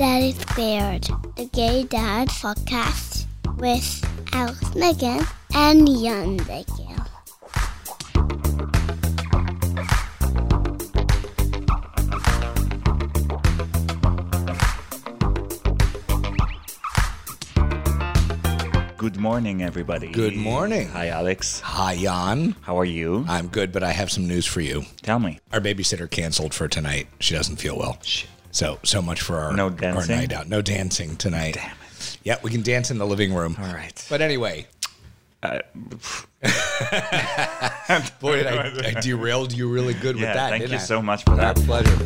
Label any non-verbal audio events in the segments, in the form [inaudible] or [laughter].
Daddy Squared, the Gay Dad podcast with Alex Maghen and Jan Megan. Good morning, everybody. Good morning. Hi, Alex. Hi, Yan. How are you? I'm good, but I have some news for you. Tell me. Our babysitter canceled for tonight. She doesn't feel well. Shit. So, so much for our, No our night out. No dancing tonight. Damn it. Yeah, we can dance in the living room. All right. But anyway. Uh, [laughs] Boy, did I, I derailed you really good yeah, with that. thank you I? so much for that. pleasure.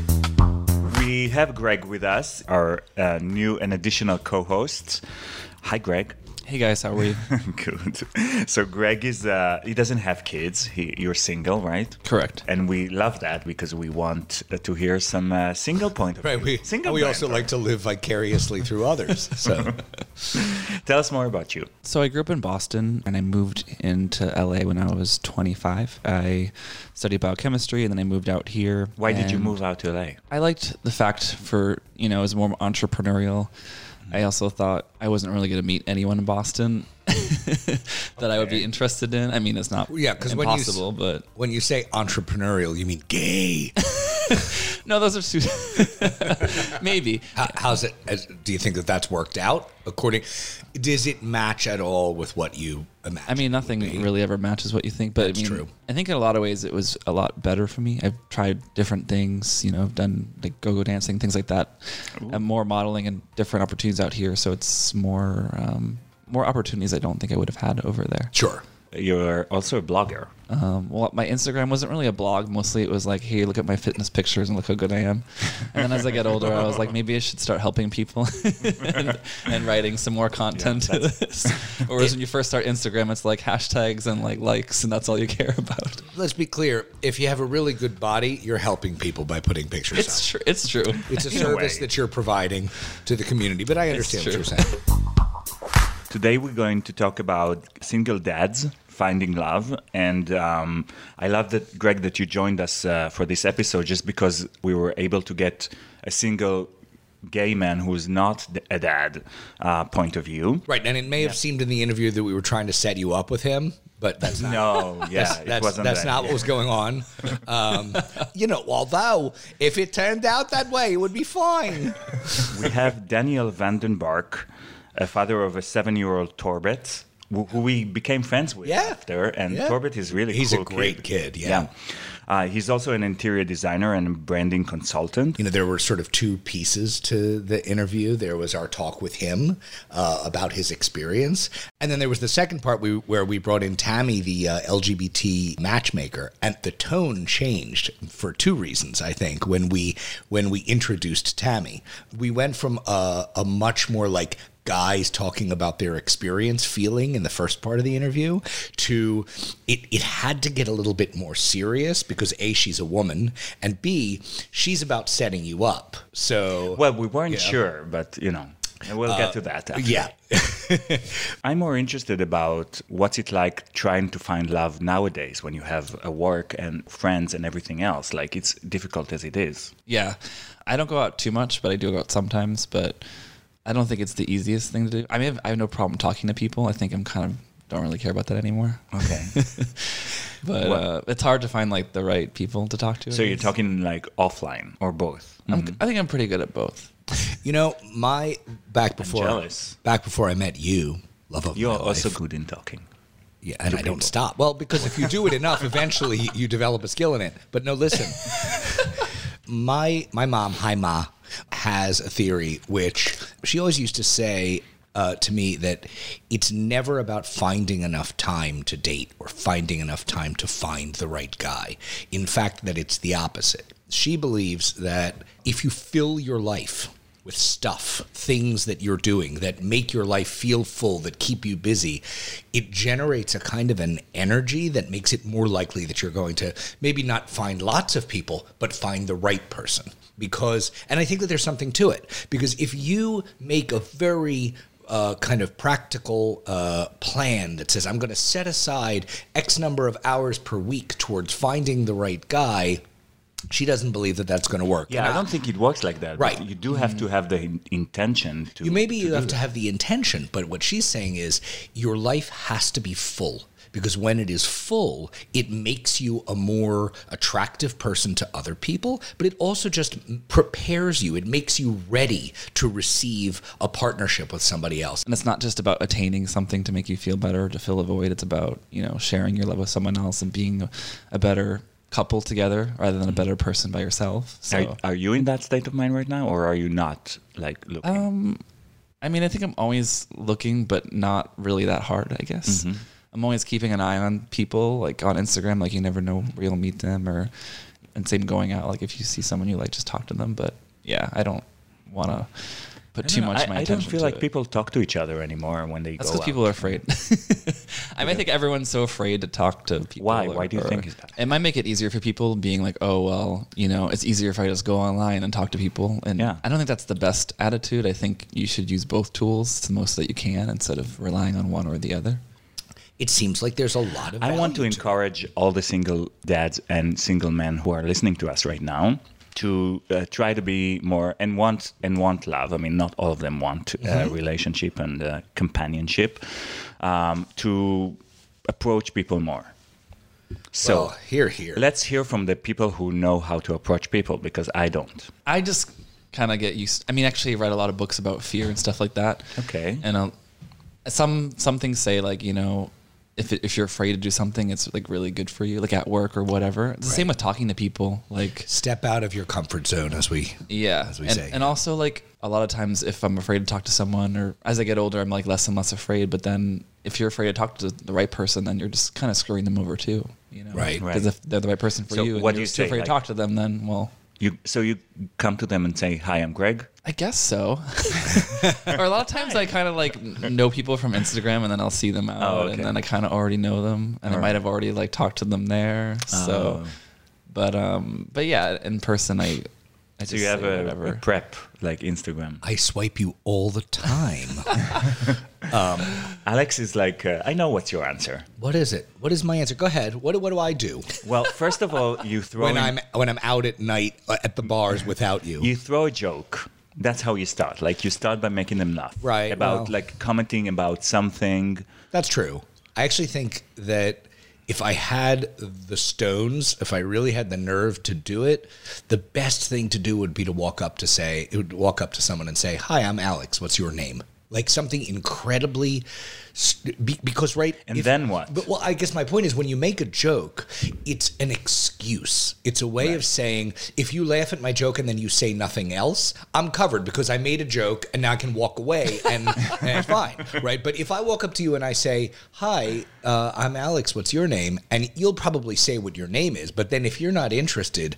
We have Greg with us, our uh, new and additional co-host. Hi, Greg. Hey guys, how are you? [laughs] Good. So Greg is uh, he doesn't have kids. He, you're single, right? Correct. And we love that because we want uh, to hear some uh, single point of Right, view. we, single we also banter. like to live vicariously through others. [laughs] So, Tell us more about you. So I grew up in Boston and I moved into LA when I was 25. I studied biochemistry and then I moved out here. Why did you move out to LA? I liked the fact for, you know, it was more entrepreneurial. I also thought I wasn't really going to meet anyone in Boston [laughs] that I would be interested in. I mean, it's not Yeah, 'cause when you but when you say entrepreneurial, you mean gay. [laughs] [laughs] no, those are two. [laughs] Maybe. How, how's it? as- Do you think that that's worked out? According, does it match at all with what you imagine? I mean, nothing really ever matches what you think, but That's I mean, true. I think in a lot of ways it was a lot better for me. I've tried different things, you know, I've done like go-go dancing, things like that, and more modeling and different opportunities out here. So it's more, um, more opportunities I don't think I would have had over there. Sure. You're also a blogger. Um, well, my Instagram wasn't really a blog. Mostly it was like, hey, look at my fitness pictures and look how good I am. And then as I get older, I was like, maybe I should start helping people and, [laughs] and writing some more content to this. Whereas when you first start Instagram, it's like hashtags and like likes, and that's all you care about. Let's be clear. If you have a really good body, you're helping people by putting pictures It's up. true. It's true. It's a In service way. that you're providing to the community. But I understand what true. you're saying. Today we're going to talk about single dads finding love, and um, I love that Greg that you joined us uh, for this episode just because we were able to get a single gay man who's not a dad uh, point of view. Right. And it may have seemed in the interview that we were trying to set you up with him, but that's not. No, [laughs] yeah, That's, that's, that's that. not what was going on. Um, [laughs] you know, although if it turned out that way, it would be fine. [laughs] we have Daniel Vandenbark, a father of a seven-year-old Torbet, who we became friends with Yeah. after, and Yeah. Torbet is really He's a great kid, yeah. Uh, he's also an interior designer and branding consultant. You know, there were sort of two pieces to the interview. There was our talk with him uh, about his experience, and then there was the second part we, where we brought in Tammy, the uh, LGBT matchmaker, and the tone changed for two reasons. I think when we when we introduced Tammy, we went from a, a much more like guys talking about their experience feeling in the first part of the interview to it, it had to get a little bit more serious because a she's a woman and b she's about setting you up so Well, we weren't sure, but you know, we'll get to uh, that. after. yeah [laughs] I'm more interested about what's it like trying to find love nowadays when you have a work and friends and everything else. Like it's difficult as it is. Yeah. I don't go out too much, but I do go out sometimes. But I don't think it's the easiest thing to do. I mean, I have no problem talking to people. I think I'm kind of don't really care about that anymore. Okay. [laughs] But uh, it's hard to find like the right people to talk to. so you're talking like offline or both? I'm, I think I'm pretty good at both. you know my back before jealous. back before i met you love of You're my also life. good in talking. Yeah, and I don't stop. Well, because if you do it enough, eventually you develop a skill in it. But no, listen. [laughs] my my mom, hi ma, has a theory which she always used to say uh, to me that it's never about finding enough time to date or finding enough time to find the right guy. In fact, that it's the opposite. She believes that if you fill your life with stuff, things that you're doing that make your life feel full, that keep you busy, it generates a kind of an energy that makes it more likely that you're going to maybe not find lots of people, but find the right person. Because, and I think that there's something to it, because if you make a very uh, kind of practical uh, plan that says, I'm going to set aside X number of hours per week towards finding the right guy, She doesn't believe that that's going to work. Yeah, And I don't think it works like that. Right. You do have to have the in- intention to. You maybe you have do to have the intention, but what she's saying is your life has to be full because when it is full, it makes you a more attractive person to other people, but it also just prepares you. It makes you ready to receive a partnership with somebody else. And it's not just about attaining something to make you feel better, to fill a void. It's about, you know, sharing your love with someone else and being a, a better couple together rather than a better person by yourself. So, Are, are you in that state of mind right now, or are you not? Like looking. um, I mean, I think I'm always looking, but not really that hard, I guess. I'm always keeping an eye on people, like on Instagram, like you never know where you'll meet them or, and same going out. Like if you see someone you like, just talk to them. But yeah, I don't want to put too know, much I, my I attention don't feel to like it. people talk to each other anymore when they That's because people are afraid. [laughs] I might think everyone's so afraid to talk to people. Why? Why do you think is that? It might make it easier for people being like, oh well, you know, it's easier if I just go online and talk to people. And Yeah. I don't think that's the best attitude. I think you should use both tools the most that you can instead of relying on one or the other. It seems like there's a lot of I want to value encourage all the single dads and single men who are listening to us right now to uh, try to be more and want and want love. I mean, not all of them want uh, relationship and uh, companionship. Um, to approach people more. So Well, here, here. let's hear from the people who know how to approach people because I don't. I just kind of get used. I mean, actually, I read a lot of books about fear and stuff like that. Okay. And uh, some some things say like you know, if it, if you're afraid to do something, it's like really good for you, like at work or whatever. It's the same with talking to people. Like Step out of your comfort zone, as we yeah, as we and, say. and also like a lot of times, if I'm afraid to talk to someone, or as I get older, I'm like less and less afraid. But then, if you're afraid to talk to the right person, then you're just kind of screwing them over too. You know, Right. Because Right. if they're the right person for So you, and what do you're you still say, afraid like- to talk to them, then well, You so you come to them and say, "Hi, I'm Greg." I guess so. [laughs] or a lot of times I kind of like know people from Instagram and then I'll see them out Oh, okay. and then I kind of already know them and I might have already like talked to them there. So, Oh. but um, but yeah, in person I. I So you have a, a prep like Instagram. I swipe you all the time. [laughs] [laughs] Alex is like, uh, I know what's your answer. what is it? What is my answer? Go ahead. What, what do I do Well, first of all, you [laughs] throw when in- I'm when I'm out at night uh, at the bars without you? you throw a joke. That's how you start. Like you start by making them laugh. Right, About well- like commenting about something. That's true. I actually think that if I had the stones, if I really had the nerve to do it, the best thing to do would be to walk up to say, it would walk up to someone and say, "Hi, I'm Alex. What's your name?" Like something incredibly, because right. And then what? But well, I guess my point is when you make a joke, it's an excuse. It's a way of saying if you laugh at my joke and then you say nothing else, I'm covered because I made a joke and now I can walk away and, [laughs] and fine, right? But if I walk up to you and I say, "Hi, uh, I'm Alex. What's your name?" and you'll probably say what your name is, but then if you're not interested.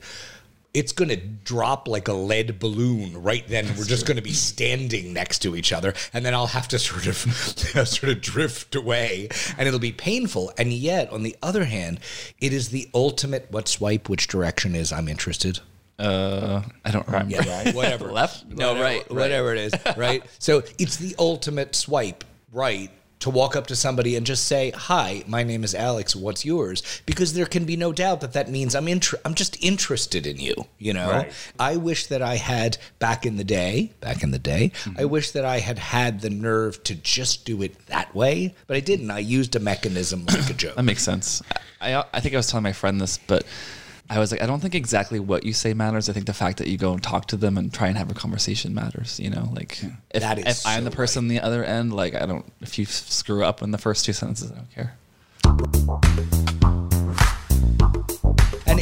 It's going to drop like a lead balloon right then. We're just going to be standing next to each other, and then I'll have to sort of [laughs] sort of drift away, and it'll be painful. And yet, on the other hand, it is the ultimate. What swipe? Which direction is I'm interested? Uh, I don't remember. Yeah, whatever. [laughs] Left? No, Whatever- right, right. Whatever it is, right? [laughs] So it's the ultimate swipe, right? To walk up to somebody and just say, "Hi, my name is Alex. What's yours?" Because there can be no doubt that that means I'm inter- I'm just interested in you. You know, Right. I wish that I had back in the day. Back in the day, mm-hmm. I wish that I had had the nerve to just do it that way, but I didn't. I used a mechanism like a [clears throat] joke. That makes sense. I I think I was telling my friend this, but I was like, I don't think exactly what you say matters. I think the fact that you go and talk to them and try and have a conversation matters. You know, like if, That is if I'm the person on the other end, like I don't. If you screw up in the first two sentences, I don't care.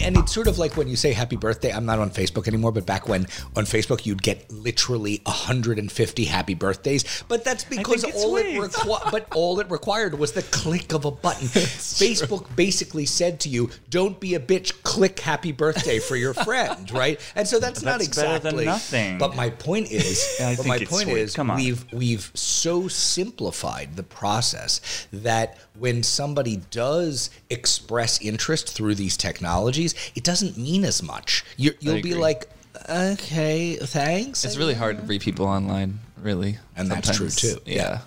And it's sort of like when you say happy birthday. I'm not on Facebook anymore, but back when on Facebook you'd get literally 150 happy birthdays. But that's because all it requi- [laughs] but all it required was the click of a button. [laughs] Facebook basically said to you, "Don't be a bitch. Click happy birthday for your [laughs] friend." Right? And so that's, not That's better exactly than nothing. But my point is, I but think my point sweet. is, Come on. we've we've so simplified the process that when somebody does express interest through these technologies, it doesn't mean as much. You're, you'll be like, okay, thanks. It's really hard to read people online, really. And that's true, too. Yeah.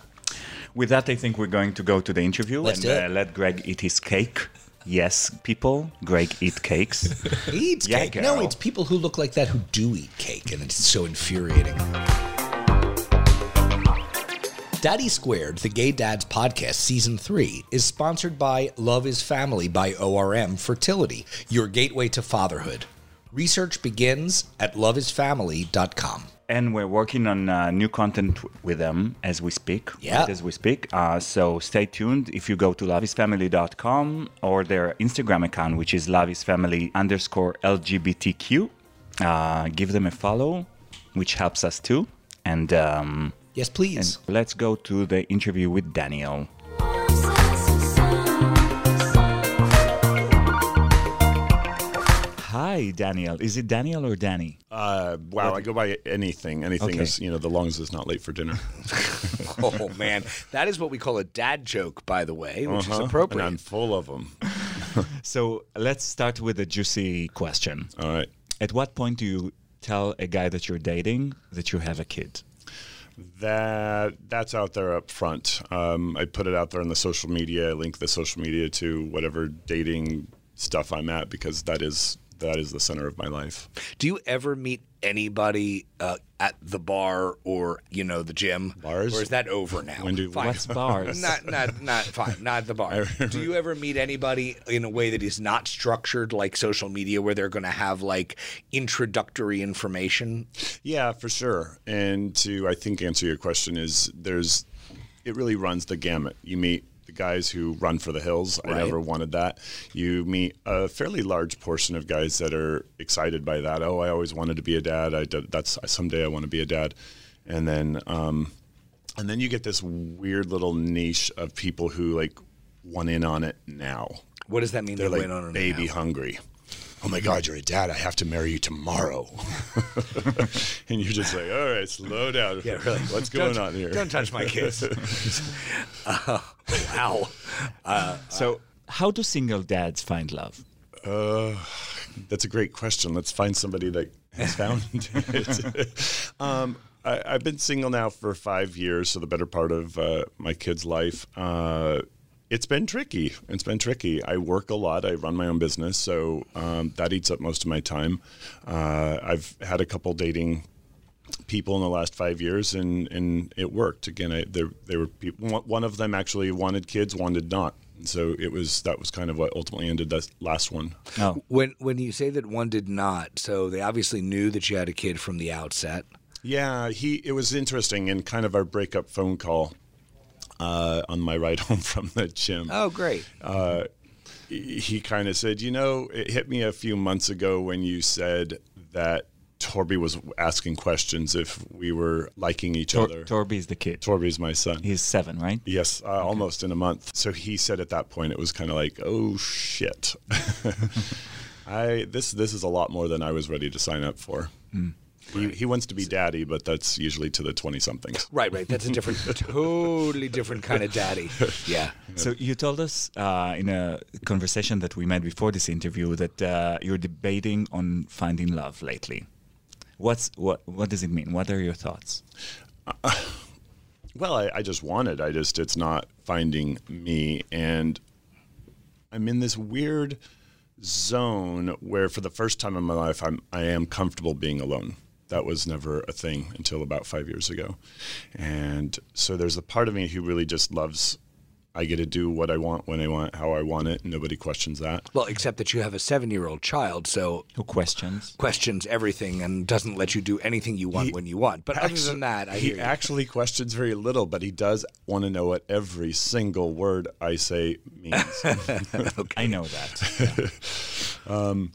With that, I think we're going to go to the interview Let's and uh, let Greg eat his cake. yes, people, Greg eat cakes. [laughs] He eats Yeah, cake. No, it's people who look like that who do eat cake, and it's so infuriating. Daddy Squared, the Gay Dads podcast, season three, is sponsored by Love is Family by ORM Fertility, your gateway to fatherhood. Research begins at loveisfamily.com. and we're working on uh, new content with them as we speak. Yeah. right as we speak. Uh, so stay tuned. If you go to loveisfamily.com or their Instagram account, which is loveisfamily underscore LGBTQ, uh, give them a follow, which helps us too. And, um, Yes, and please. let's go to the interview with Daniel. Hi, Daniel. Is it Daniel or Danny? Uh, wow, I go by anything. Anything Okay. is, you know, the long as it's not late for dinner. [laughs] oh, man. That is what we call a dad joke, by the way, which is Uh-huh. appropriate. And I'm full of them. [laughs] So let's start with a juicy question. All right. At what point do you tell a guy that you're dating that you have a kid? That that's out there up front. Um, I put it out there on the social media. I link the social media to whatever dating stuff I'm at because that is that is the center of my life. Do you ever meet anybody uh, at the bar or you know the gym? Bars? or is that over now? When do- Fine. What's [laughs] bars? Not, not, not fine. Not the bar. Do you ever meet anybody in a way that is not structured like social media, where they're going to have like introductory information? Yeah, for sure. And to I think answer your question is there's it really runs the gamut. You meet the guys who run for the hills. I never wanted that. You meet a fairly large portion of guys that are excited by that. Oh, I always wanted to be a dad. I did, that's someday I want to be a dad. And then um, and then you get this weird little niche of people who like want in on it now. What does that mean? They're they like went on it baby now? hungry. Oh my God, you're a dad. I have to marry you tomorrow. [laughs] and you're just like, all right, slow down. Yeah, really. What's going Don't- on here? Don't touch my kids. [laughs] [laughs] uh, wow. So, how do single dads find love? That's a great question. Let's find somebody that has found it. um, I, I've been single now for five years, so the better part of uh, my kid's life. Uh, it's been tricky. It's been tricky. I work a lot. I run my own business, so um, that eats up most of my time. Uh, I've had a couple dating people in the last five years, and, and it worked. Again, I, there there were people. One one of them actually wanted kids, one did not. So it was that was kind of what ultimately ended that last one. Oh, When when you say that one did not, so they obviously knew that you had a kid from the outset. Yeah, he. It was interesting in kind of our breakup phone call uh, on my ride [laughs] home from the gym. Oh, great. He, he kind of said, "You know, it hit me a few months ago when you said that Torby was asking questions if we were liking each Tor- other." Torby is the kid. Torby's my son. He's seven, right? Yes, uh, almost in a month. So he said at that point it was kind of like, "Oh shit." [laughs] I this this is a lot more than I was ready to sign up for. He, he wants to be daddy, but that's usually to the 20 somethings. [laughs] Right, right. That's a different, [laughs] totally different kind of daddy. Yeah. [laughs] So you told us uh, in a conversation that we met before this interview that uh, you're debating on finding love lately. What's what? What does it mean? What are your thoughts? Well, I, I just want it. I just, it's not finding me. And I'm in this weird zone where for the first time in my life, I'm, I am comfortable being alone. That was never a thing until about five years ago. And so there's a part of me who really just loves, I get to do what I want when I want, how I want it. And nobody questions that. Well, except that you have a seven-year-old child, so Who questions? questions everything and doesn't let you do anything you want He when you want. But other than that, I he hear actually questions very little, but he does want to know what every single word I say means. [laughs] I know that. [laughs] yeah, um,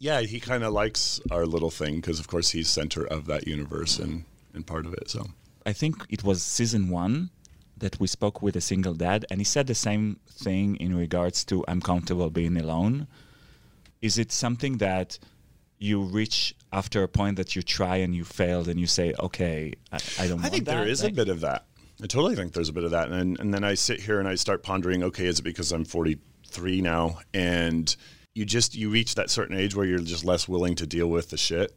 he kind of likes our little thing because, of course, he's center of that universe and, and part of it. So I think it was season one that we spoke with a single dad, and he said the same thing in regards to I'm comfortable being alone. Is it something that you reach after a point that you try and you failed and you say, okay, I, I don't I want think there that? is Like- a bit of that. I totally think there's a bit of that. And, and then I sit here and I start pondering, okay, is it because I'm 43 now? And you just, you reach that certain age where you're just less willing to deal with the shit.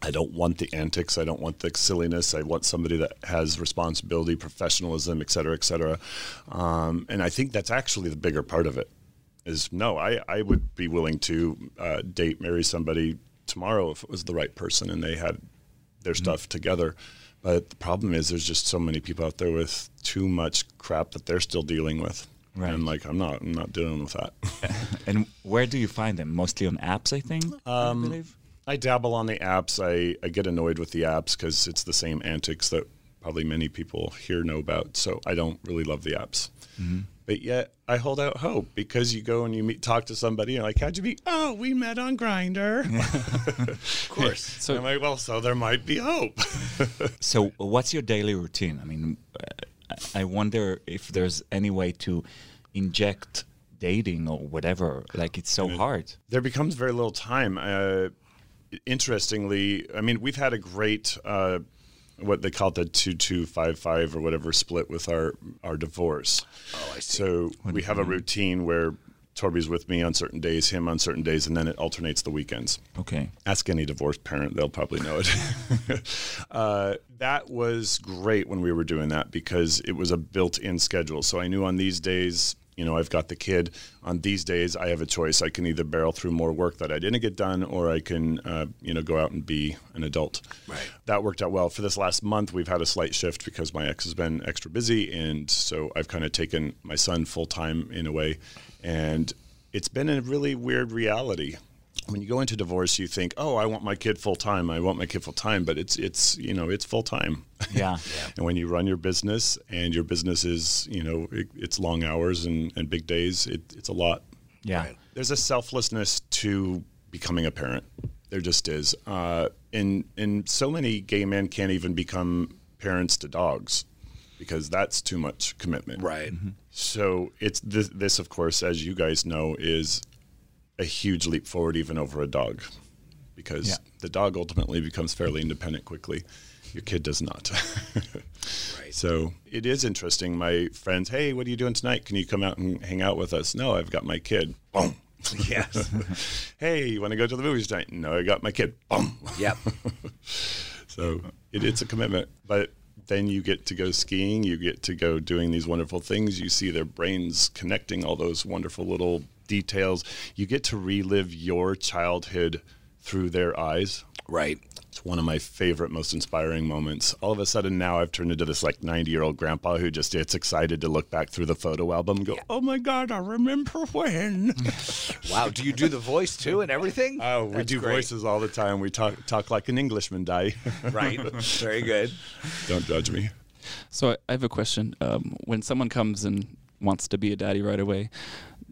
I don't want the antics. I don't want the silliness. I want somebody that has responsibility, professionalism, et cetera, et cetera. Um, and I think that's actually the bigger part of it. is no, I, I would be willing to uh, date, marry somebody tomorrow if it was the right person and they had their stuff together. But the problem is, there's just so many people out there with too much crap that they're still dealing with. Right. And like, I'm not, I'm not dealing with that. [laughs] And where do you find them? Mostly on apps, I think. I believe. I dabble on the apps. I, I get annoyed with the apps because it's the same antics that probably many people here know about. So I don't really love the apps. But yet I hold out hope because you go and you meet, talk to somebody and like, how'd you meet? Oh, we met on Grindr. Of [laughs] [laughs] course. So I'm like, well, so there might be hope. So, what's your daily routine? I mean, uh, I wonder if there's any way to inject dating or whatever. Like, it's so hard. there becomes very little time. Uh, interestingly, I mean, we've had a great uh, what they call it the two two five five or whatever split with our our divorce. Oh, I see. So we have a routine where Torby's with me on certain days, him on certain days, and then it alternates the weekends. Okay. Ask any divorced parent; they'll probably know it. [laughs] uh, that was great when we were doing that because it was a built-in schedule. So I knew on these days, you know, I've got the kid. On these days, I have a choice. I can either barrel through more work that I didn't get done, or I can, uh, you know, go out and be an adult. Right. That worked out well. For this last month, we've had a slight shift because my ex has been extra busy, and so I've kind of taken my son full time in a way, and it's been a really weird reality when you go into divorce, you think, "Oh, I want my kid full time. I want my kid full time," but it's it's you know it's full time. Yeah. [laughs] and when you run your business, and your business is you know it, it's long hours and, and big days, it, it's a lot. Yeah. There's a selflessness to becoming a parent. There just is. Uh, and and so many gay men can't even become parents to dogs because that's too much commitment. Right. So it's this, this, of course, as you guys know, is a huge leap forward even over a dog, because Yeah. the dog ultimately becomes fairly independent quickly. Your kid does not. [laughs] Right. So it is interesting. My friends, hey, what are you doing tonight? Can you come out and hang out with us? No, I've got my kid. Boom. [laughs] Yes. [laughs] hey, you want to go to the movies tonight? No, I got my kid. Boom. yep. So it, it's a commitment, but then you get to go skiing. You get to go doing these wonderful things. You see their brains connecting all those wonderful little details. You get to relive your childhood through their eyes. Right. It's one of my favorite, most inspiring moments. All of a sudden, now I've turned into this like 90 year old grandpa who just gets excited to look back through the photo album and go, oh my God, I remember when. [laughs] Wow. Do you do the voice too and everything? oh, we do great. voices all the time. We talk, talk like an Englishman, die. [laughs] Right. Very good. Don't judge me. So I I have a question. Um, when someone comes and wants to be a daddy right away,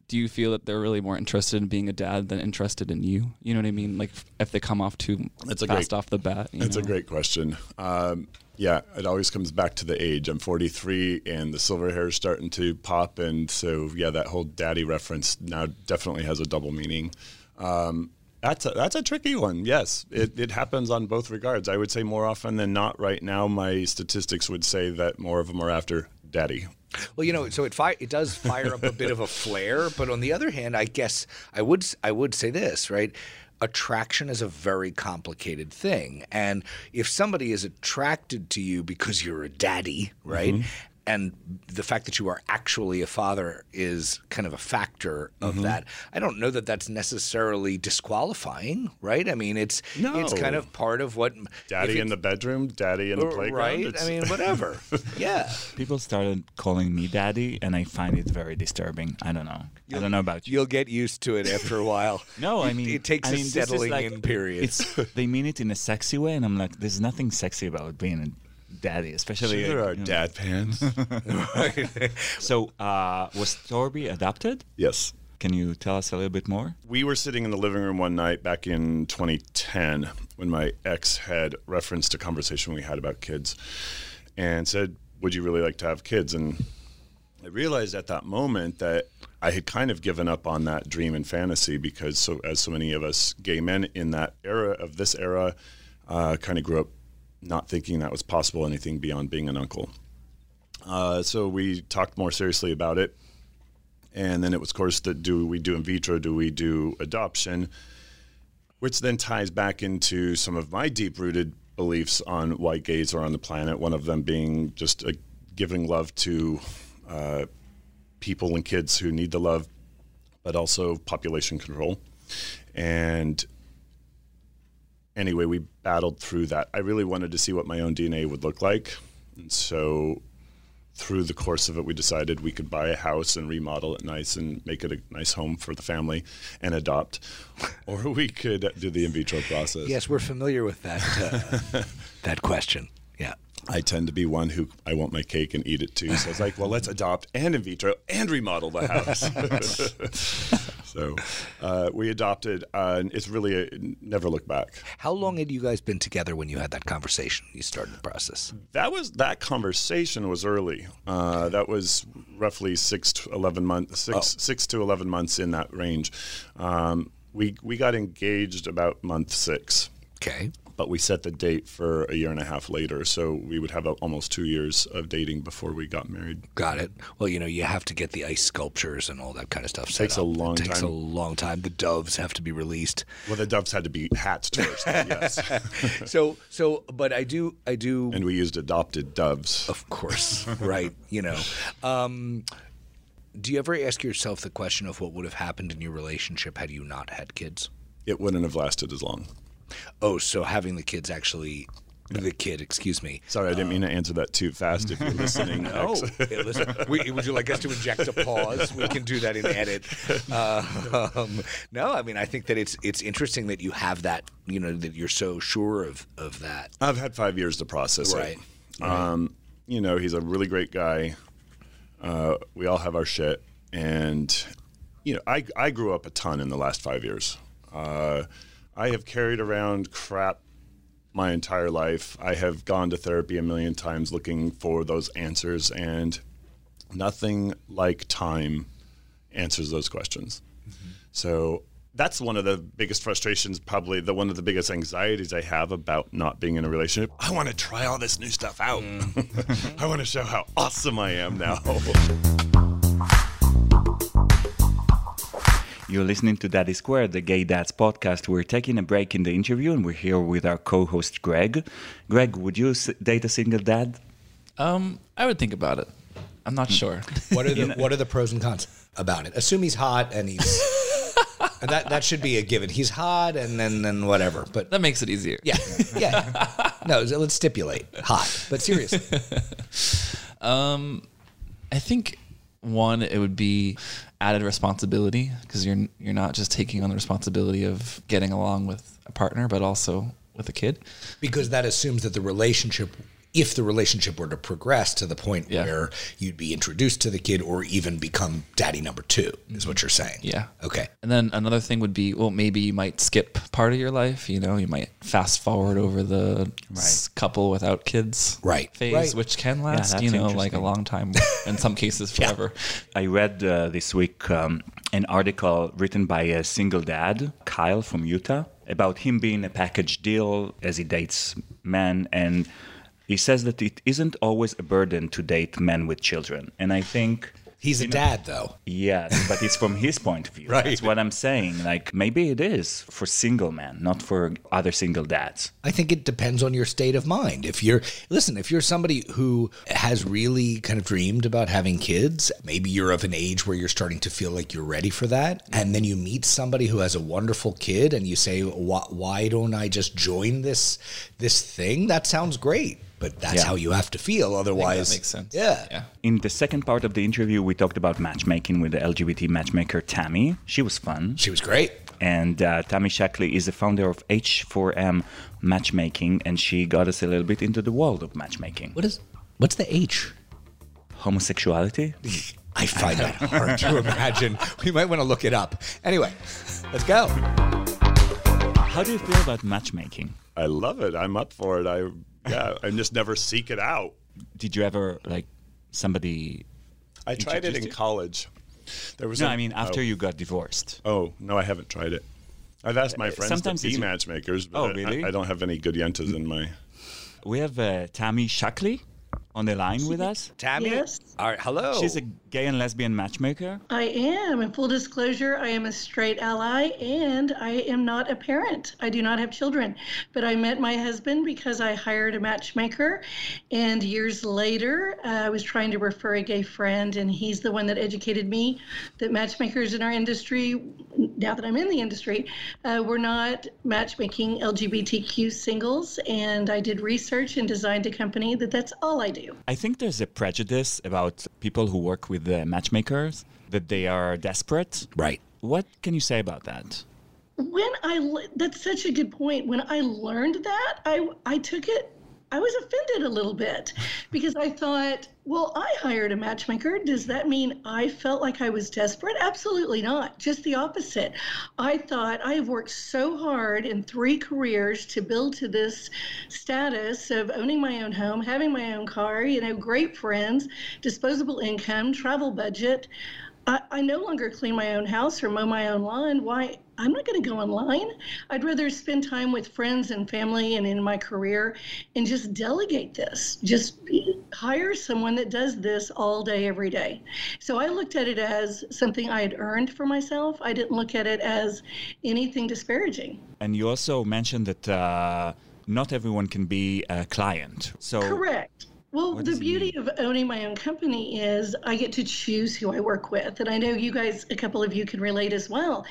do you feel that they're really more interested in being a dad than interested in you? You know what I mean? Like if they come off too That's a fast great- off the bat. you That's a great question. Um, yeah, it always comes back to the age. I'm 43, and the silver hair is starting to pop, and so yeah, that whole daddy reference now definitely has a double meaning. Um, that's a, that's a tricky one. Yes, it, it happens on both regards. I would say more often than not. Right now, my statistics would say that more of them are after daddy. Well, you know, so it fi- it does fire up a bit of a flare, but on the other hand, I guess I would I would say this, right? Attraction is a very complicated thing, and if somebody is attracted to you because you're a daddy, right? Mm-hmm. And the fact that you are actually a father is kind of a factor of mm-hmm. that. I don't know that that's necessarily disqualifying, right? I mean, it's it's kind of part of what Daddy in the bedroom, daddy in the it- playground. right? It's- I mean, whatever. [laughs] yeah. People started calling me daddy, and I find it very disturbing. I don't know. I don't know about you. You'll get used to it after a while. [laughs] No, I mean it takes I a mean, this is settling like- in period. It's they mean it in a sexy way, and I'm like, there's nothing sexy about being a daddy, especially there are you know. dad pans. [laughs] So, uh, was Torby adopted? yes. Can you tell us a little bit more? We were sitting in the living room one night back in 2010 when my ex had referenced a conversation we had about kids and said, Would you really like to have kids? And I realized at that moment that I had kind of given up on that dream and fantasy because, so as so many of us gay men in that era of this era, uh, kind of grew up not thinking that was possible anything beyond being an uncle. Uh, so we talked more seriously about it, and then it was, of course, that do we do in vitro? Do we do adoption? Which then ties back into some of my deep rooted beliefs on why gays are on the planet. One of them being just uh giving love to uh, people and kids who need the love, but also population control. And anyway, we battled through that. I really wanted to see what my own DNA would look like. And so through the course of it, we decided we could buy a house and remodel it nice and make it a nice home for the family and adopt, [laughs] or we could do the in vitro process. Yes, we're familiar with that uh, [laughs] that question. Yeah. I tend to be one who I want my cake and eat it too. So it's like, well, let's adopt and in vitro and remodel the house. [laughs] so uh, we adopted, uh, and it's really a, never look back. How long had you guys been together when you had that conversation? You started the process. That was that conversation was early. Uh, that was roughly six to eleven months, six six to eleven months in that range. Um, we we got engaged about month six. Okay. But we set the date for a year and a half later. So we would have a, almost two years of dating before we got married. Got it. Well, you know, you have to get the ice sculptures and all that kind of stuff. set Takes a up. long it takes time. a long time. The doves have to be released. Well, the doves had to be hatched first, [laughs] yes. [laughs] so, so, but I do, I do, and we used adopted doves. of course, right? You know, um, do you ever ask yourself the question of what would have happened in your relationship had you not had kids? It wouldn't have lasted as long. Oh, so having the kids actually, the kid, excuse me. Sorry, I didn't mean to answer that too fast. If you're [laughs] listening, Oh, hey, listen, we, would you like us to inject a pause? We can do that in edit. Uh, [laughs] um, no, I mean I think that it's it's interesting that you have that. You know that you're so sure of of that. I've had five years to process Right. it. Um, you know, he's a really great guy. Uh, we all have our shit, and you know, I I grew up a ton in the last five years. Uh, I have carried around crap my entire life. I have gone to therapy a million times looking for those answers, and nothing like time answers those questions. Mm-hmm. So that's one of the biggest frustrations, probably the one of the biggest anxieties I have about not being in a relationship. I want to try all this new stuff out. Mm. [laughs] I want to show how awesome I am now. [laughs] You're listening to Daddy Square, the Gay Dads podcast. We're taking a break in the interview and we're here with our co host, Greg. Greg, would you s- date a single dad? Um, I would think about it. I'm not sure. [laughs] What are the what are the pros and cons about it? Assume he's hot and he's. [laughs] and that that should be a given. He's hot and then then whatever. But that makes it easier. yeah, yeah. [laughs] No, let's stipulate hot. But seriously, I think one it would be added responsibility because you're you're not just taking on the responsibility of getting along with a partner, but also with a kid. because that assumes that the relationship if the relationship were to progress to the point Yeah. where you'd be introduced to the kid or even become daddy number 2 is what you're saying. Yeah. Okay. And then another thing would be, well, maybe you might skip part of your life. You know, you might fast forward over the s- couple without kids Right. phase, Right. which can last, that's you know, like a long time. [laughs] In some cases, forever. I read uh, this week um, an article written by a single dad, Kyle from Utah, about him being a package deal as he dates men. And he says that it isn't always a burden to date men with children. And I think. He's a dad though. Yes, but it's from his point of view. [laughs] Right. That's what I'm saying. Like maybe it is for single men, not for other single dads. I think it depends on your state of mind. If you're, listen, if you're somebody who has really kind of dreamed about having kids, maybe you're of an age where you're starting to feel like you're ready for that. And then you meet somebody who has a wonderful kid and you say, why, why don't I just join this, this thing? That sounds great. But that's Yeah. how you have to feel. Otherwise, that makes sense. Yeah. Yeah. In the second part of the interview, we talked about matchmaking with the LGBT matchmaker Tammy. She was fun. She was great. And uh, Tammy Shaklee is the founder of H4M Matchmaking, and she got us a little bit into the world of matchmaking. What is, what's the H? Homosexuality? [laughs] I find that hard to imagine. We might want to look it up. Anyway, let's go. How do you feel about matchmaking? I love it. I'm up for it. I yeah, I just never seek it out. Did you ever like somebody? I tried it in you? college. There was No, a- I mean after oh. you got divorced. Oh no, I haven't tried it. I've asked my friends sometimes to be matchmakers, but Oh, I- really? I, don't have any good yentas in my. We have uh, Tammy Shaklee on the line with us? Tammy? Yes. All right, hello. She's a gay and lesbian matchmaker. I am. In full disclosure, I am a straight ally and I am not a parent. I do not have children. But I met my husband because I hired a matchmaker. And years later, uh, I was trying to refer a gay friend, and he's the one that educated me that matchmakers in our industry, now that I'm in the industry, uh, we're not matchmaking LGBTQ singles. And I did research and designed a company that that's all I do. I think there's a prejudice about people who work with the matchmakers that they are desperate. right. What can you say about that? when I that's such a good point. When I learned that, I I took it. I was offended a little bit because I thought, well, I hired a matchmaker. Does that mean I felt like I was desperate? Absolutely not. Just the opposite. I thought I have worked so hard in three careers to build to this status of owning my own home, having my own car, you know, great friends, disposable income, travel budget. I, I no longer clean my own house or mow my own lawn. Why? I'm not going to go online. I'd rather spend time with friends and family and in my career and just delegate this. Just hire someone that does this all day, every day. So I looked at it as something I had earned for myself. I didn't look at it as anything disparaging. And you also mentioned that uh, not everyone can be a client. So Correct. Well, the beauty mean? of owning my own company is I get to choose who I work with. And I know you guys, a couple of you can relate as well,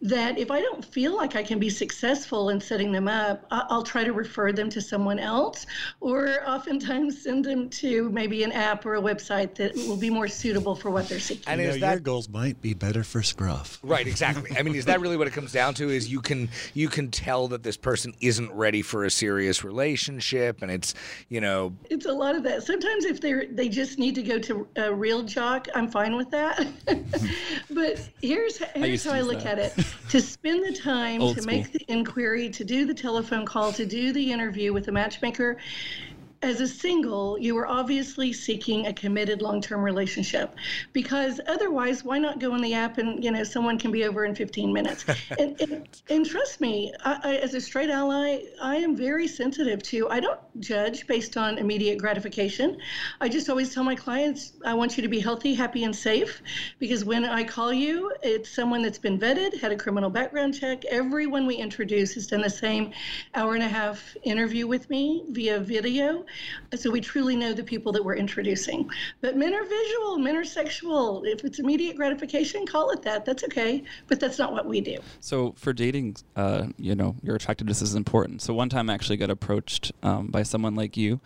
that if I don't feel like I can be successful in setting them up, I- I'll try to refer them to someone else or oftentimes send them to maybe an app or a website that will be more suitable for what they're seeking. And You know, is your that goals might be better for Scruff. Right, exactly. I mean, is that really what it comes down to? Is you can you can tell that this person isn't ready for a serious relationship, and it's you know It's a lot of that. Sometimes if they they just need to go to a RealJock, I'm fine with that. [laughs] but here's here's to how I look that. at it: to spend the [laughs] time Old to school. make the inquiry, to do the telephone call, to do the interview with the matchmaker. As a single, you are obviously seeking a committed long-term relationship, because otherwise, why not go on the app and you know someone can be over in 15 minutes? [laughs] and, and, and trust me, I, I, as a straight ally, I am very sensitive to. I don't judge based on immediate gratification. I just always tell my clients, I want you to be healthy, happy, and safe, because when I call you, it's someone that's been vetted, had a criminal background check. Everyone we introduce has done the same hour and a half interview with me via video. So we truly know the people that we're introducing. But men are visual, men are sexual. If it's immediate gratification, call it that. That's okay. But that's not what we do. So for dating, uh, you know, your attractiveness is important. So one time I actually got approached um, by someone like you,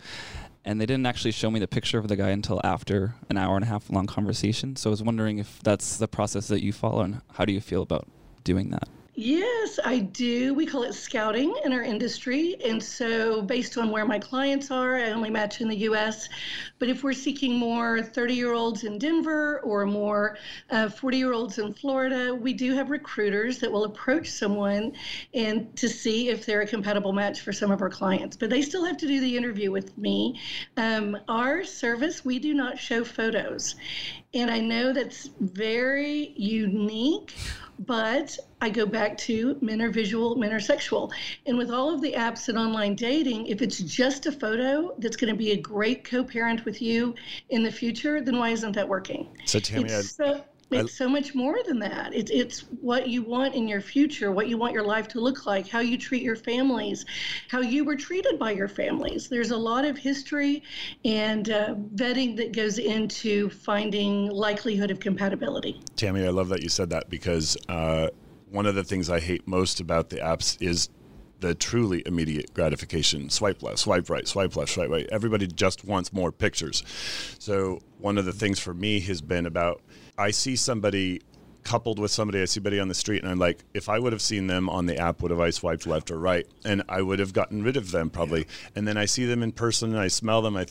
and they didn't actually show me the picture of the guy until after an hour and a half long conversation. So I was wondering if that's the process that you follow, and how do you feel about doing that? Yes, I do. We call it scouting in our industry. And so, based on where my clients are, I only match in the US. But if we're seeking more 30 year olds in Denver or more 40 year olds in Florida, we do have recruiters that will approach someone and to see if they're a compatible match for some of our clients. But they still have to do the interview with me. Um, our service, we do not show photos. And I know that's very unique, but I go back to men are visual, men are sexual. And with all of the apps and online dating, if it's just a photo that's going to be a great co parent with you in the future, then why isn't that working? So, Tammy, it's I- so, it's so much more than that. It's it's what you want in your future, what you want your life to look like, how you treat your families, how you were treated by your families. There's a lot of history and uh, vetting that goes into finding likelihood of compatibility. Tammy, I love that you said that because uh, one of the things I hate most about the apps is the truly immediate gratification. Swipe left, swipe right, swipe left, swipe right. Everybody just wants more pictures. So one of the things for me has been about I see somebody coupled with somebody I see somebody on the street and I'm like, if I would have seen them on the app, would have I swiped left or right? And I would have gotten rid of them probably. And then I see them in person and I smell them, I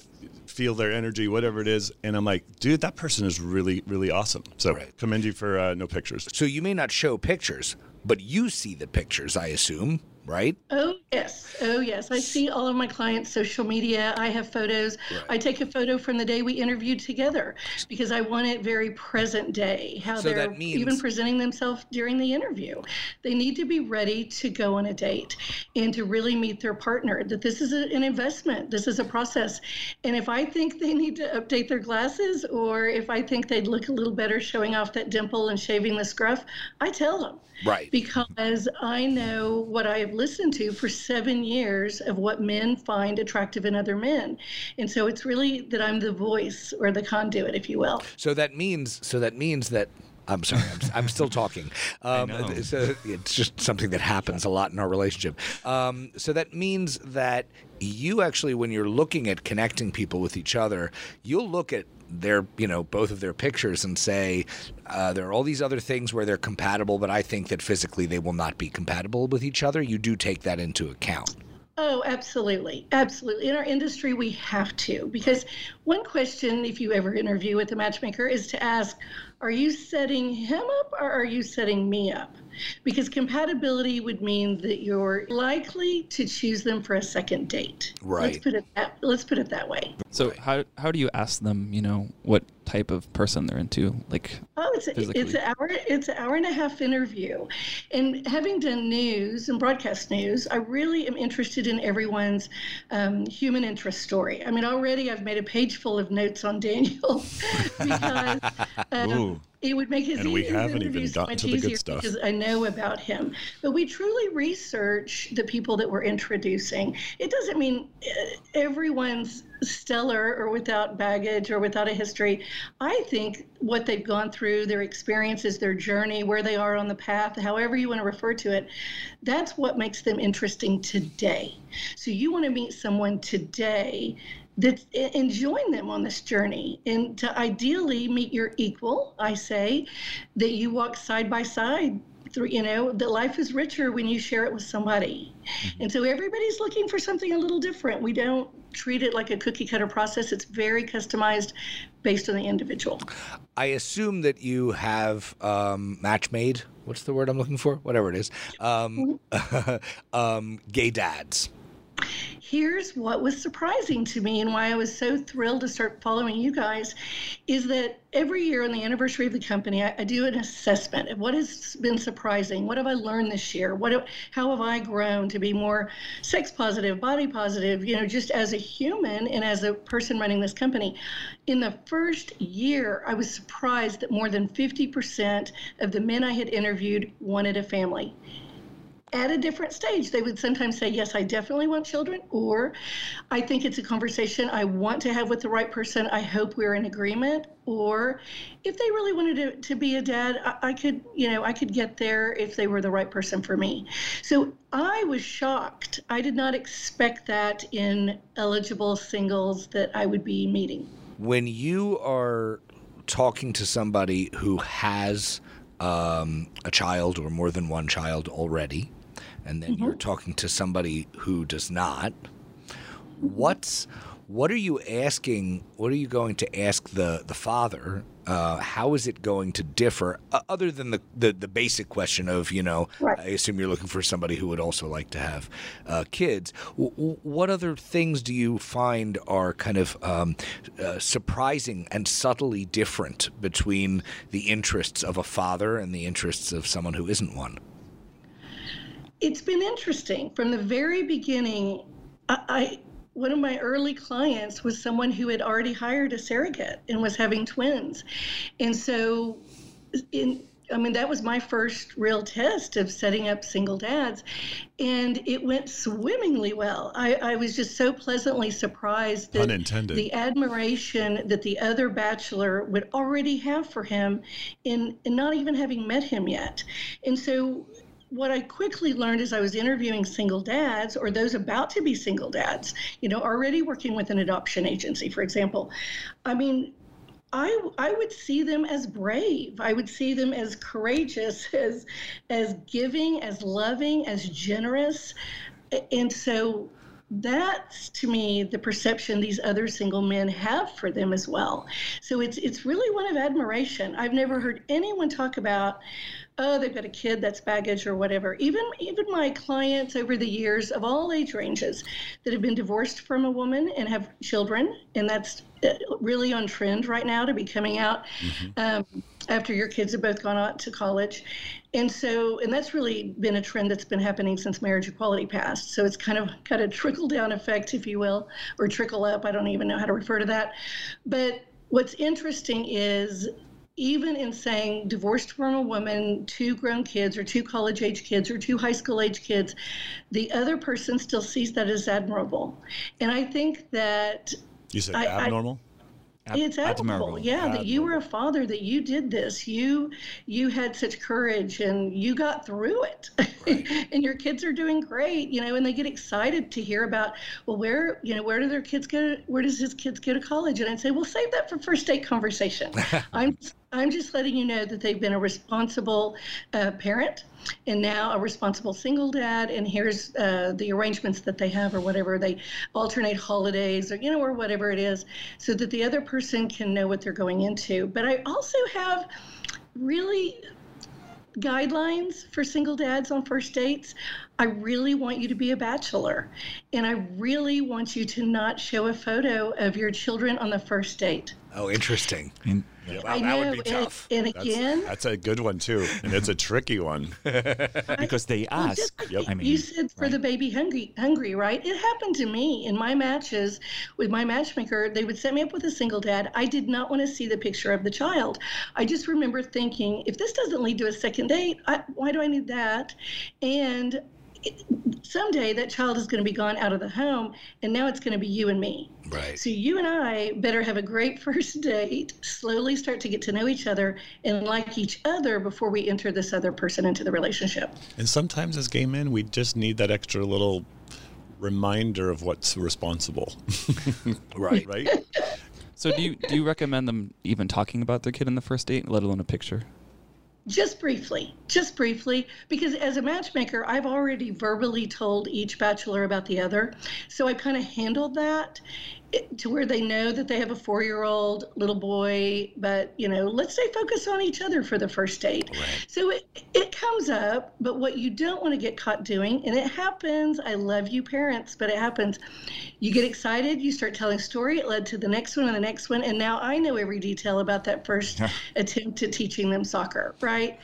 feel their energy, whatever it is, and I'm like, dude, that person is really, really awesome. So commend you for uh, no pictures. so you may not show pictures, but you see the pictures. I assume. Right? Oh, yes. Oh, yes. I see all of my clients' social media. I have photos. I take a photo from the day we interviewed together because I want it very present day, how So they're means- even presenting themselves during the interview. They need to be ready to go on a date and to really meet their partner, that this is a, an investment, this is a process. And if I think they need to update their glasses or if I think they'd look a little better showing off that dimple and shaving the scruff, I tell them Right. because I know what I have listened to for seven years of what men find attractive in other men. And so it's really that I'm the voice or the conduit, if you will. So that means so that means that I'm sorry, I'm, I'm still talking. [laughs] Um, know. So it's just something that happens a lot in our relationship. Um, so that means that you actually, when you're looking at connecting people with each other, you'll look at their, you know, both of their pictures and say uh, there are all these other things where they're compatible, but I think that physically they will not be compatible with each other. You do take that into account. Oh, absolutely. Absolutely. In our industry, we have to. Because one question, if you ever interview with a matchmaker, is to ask Are you setting him up or are you setting me up? Because compatibility would mean that you're likely to choose them for a second date. Let's Right. put it that, let's put it that way. So how how do you ask them? You know what type of person they're into? Like Oh, it's a, it's an hour it's an hour and a half interview, and having done news and broadcast news, I really am interested in everyone's um, human interest story. I mean, already I've made a page full of notes on Daniel [laughs] because [laughs] um, It would make his, And we haven't even gotten to the good stuff. because I know about him. But we truly research the people that we're introducing. It doesn't mean uh, everyone's stellar or without baggage or without a history. I think what they've gone through, their experiences, their journey, where they are on the path, however you want to refer to it, that's what makes them interesting today. So you want to meet someone today that and join them on this journey and to ideally meet your equal i say that you walk side by side through you know that life is richer when you share it with somebody and so everybody's looking for something a little different we don't treat it like a cookie cutter process it's very customized based on the individual I assume that you have um, match made. What's the word I'm looking for? Whatever it is. Um, [laughs] um, gay dads. Here's what was surprising to me and why I was so thrilled to start following you guys is that every year on the anniversary of the company, I, I do an assessment of what has been surprising. What have I learned this year? What how have I grown to be more sex positive, body positive, you know, just as a human and as a person running this company? In the first year, I was surprised that more than 50% of the men I had interviewed wanted a family at a different stage. They would sometimes say, Yes, I definitely want children, or I think it's a conversation I want to have with the right person. I hope we're in agreement. Or if they really wanted to, to be a dad, I, I could, you know, I could get there if they were the right person for me. So I was shocked. I did not expect that in eligible singles that I would be meeting. When you are talking to somebody who has um, a child or more than one child already, and then you're talking to somebody who does not, what's what are you asking? What are you going to ask the the father? Uh, how is it going to differ, uh, other than the, the the basic question of you know? Right. I assume you're looking for somebody who would also like to have uh, kids. W- w- what other things do you find are kind of um, uh, surprising and subtly different between the interests of a father and the interests of someone who isn't one? It's been interesting from the very beginning. I, I one of my early clients was someone who had already hired a surrogate and was having twins, and so in. I mean, that was my first real test of setting up single dads, and it went swimmingly well. I, I was just so pleasantly surprised that Pun intended. the admiration that the other bachelor would already have for him in, in not even having met him yet. And so what I quickly learned as I was interviewing single dads or those about to be single dads, you know, already working with an adoption agency, for example. I mean, I, I would see them as brave. I would see them as courageous, [laughs] as as giving, as loving, as generous. And so that's to me the perception these other single men have for them as well. So it's it's really one of admiration. I've never heard anyone talk about oh, they've got a kid that's baggage or whatever. Even even my clients over the years of all age ranges that have been divorced from a woman and have children, and that's uh, really on trend right now to be coming out um, after your kids have both gone out to college. And so, and that's really been a trend that's been happening since marriage equality passed. So it's kind of got a trickle down effect, if you will, or trickle up. I don't even know how to refer to that. But what's interesting is even in saying divorced from a woman, two grown kids, or two college age kids, or two high school age kids, the other person still sees that as admirable. And I think that You said I- I- abnormal? It's admirable, admirable. yeah, that you were a father, that you did this, you you had such courage, and you got through it, [laughs] and your kids are doing great, you know, and they get excited to hear about, well, where you know, where do their kids go? Where does his kids go to college? And I'd say, well, save that for first date conversation. [laughs] I'm I'm just letting you know that they've been a responsible uh, parent and now a responsible single dad and here's uh, the arrangements that they have or whatever. They alternate holidays or you know or whatever it is so that the other person can know what they're going into. But i also have really guidelines for single dads on first dates. I really want you to be a bachelor and i really want you to not show a photo of your children on the first date. Oh, interesting. In- Wow, I that would be and- tough. and, That's, again that's a good one too, and it's a tricky one. [laughs] because they Well, ask. just like I mean, you said for right. the baby hungry, hungry, right? It happened to me in my matches with my matchmaker. They would set me up with a single dad. I did not want to see the picture of the child. I just remember thinking, if this doesn't lead to a second date, I, why do I need that? And it, someday that child is going to be gone out of the home, and now it's going to be you and me. Right. So you and I better have a great [laughs] first date, slowly start to get to know each other and like each other before we enter this other person into the relationship. And sometimes as gay men, we just need that extra little reminder of what's responsible, [laughs] Right. right? So do you do you recommend them even talking about their kid in the first date, let alone a picture? Just briefly, just briefly, because as a matchmaker, I've already verbally told each bachelor about the other. So I kind of handled that to where they know that they have a four year old little boy, but, you know, let's stay focused on each other for the first date. Right. So it, it comes up, but what you don't want to get caught doing, and it happens, I love you parents, but it happens. You get excited, you start telling story, it led to the next one and the next one, and now I know every detail about that first attempt at teaching them soccer, right?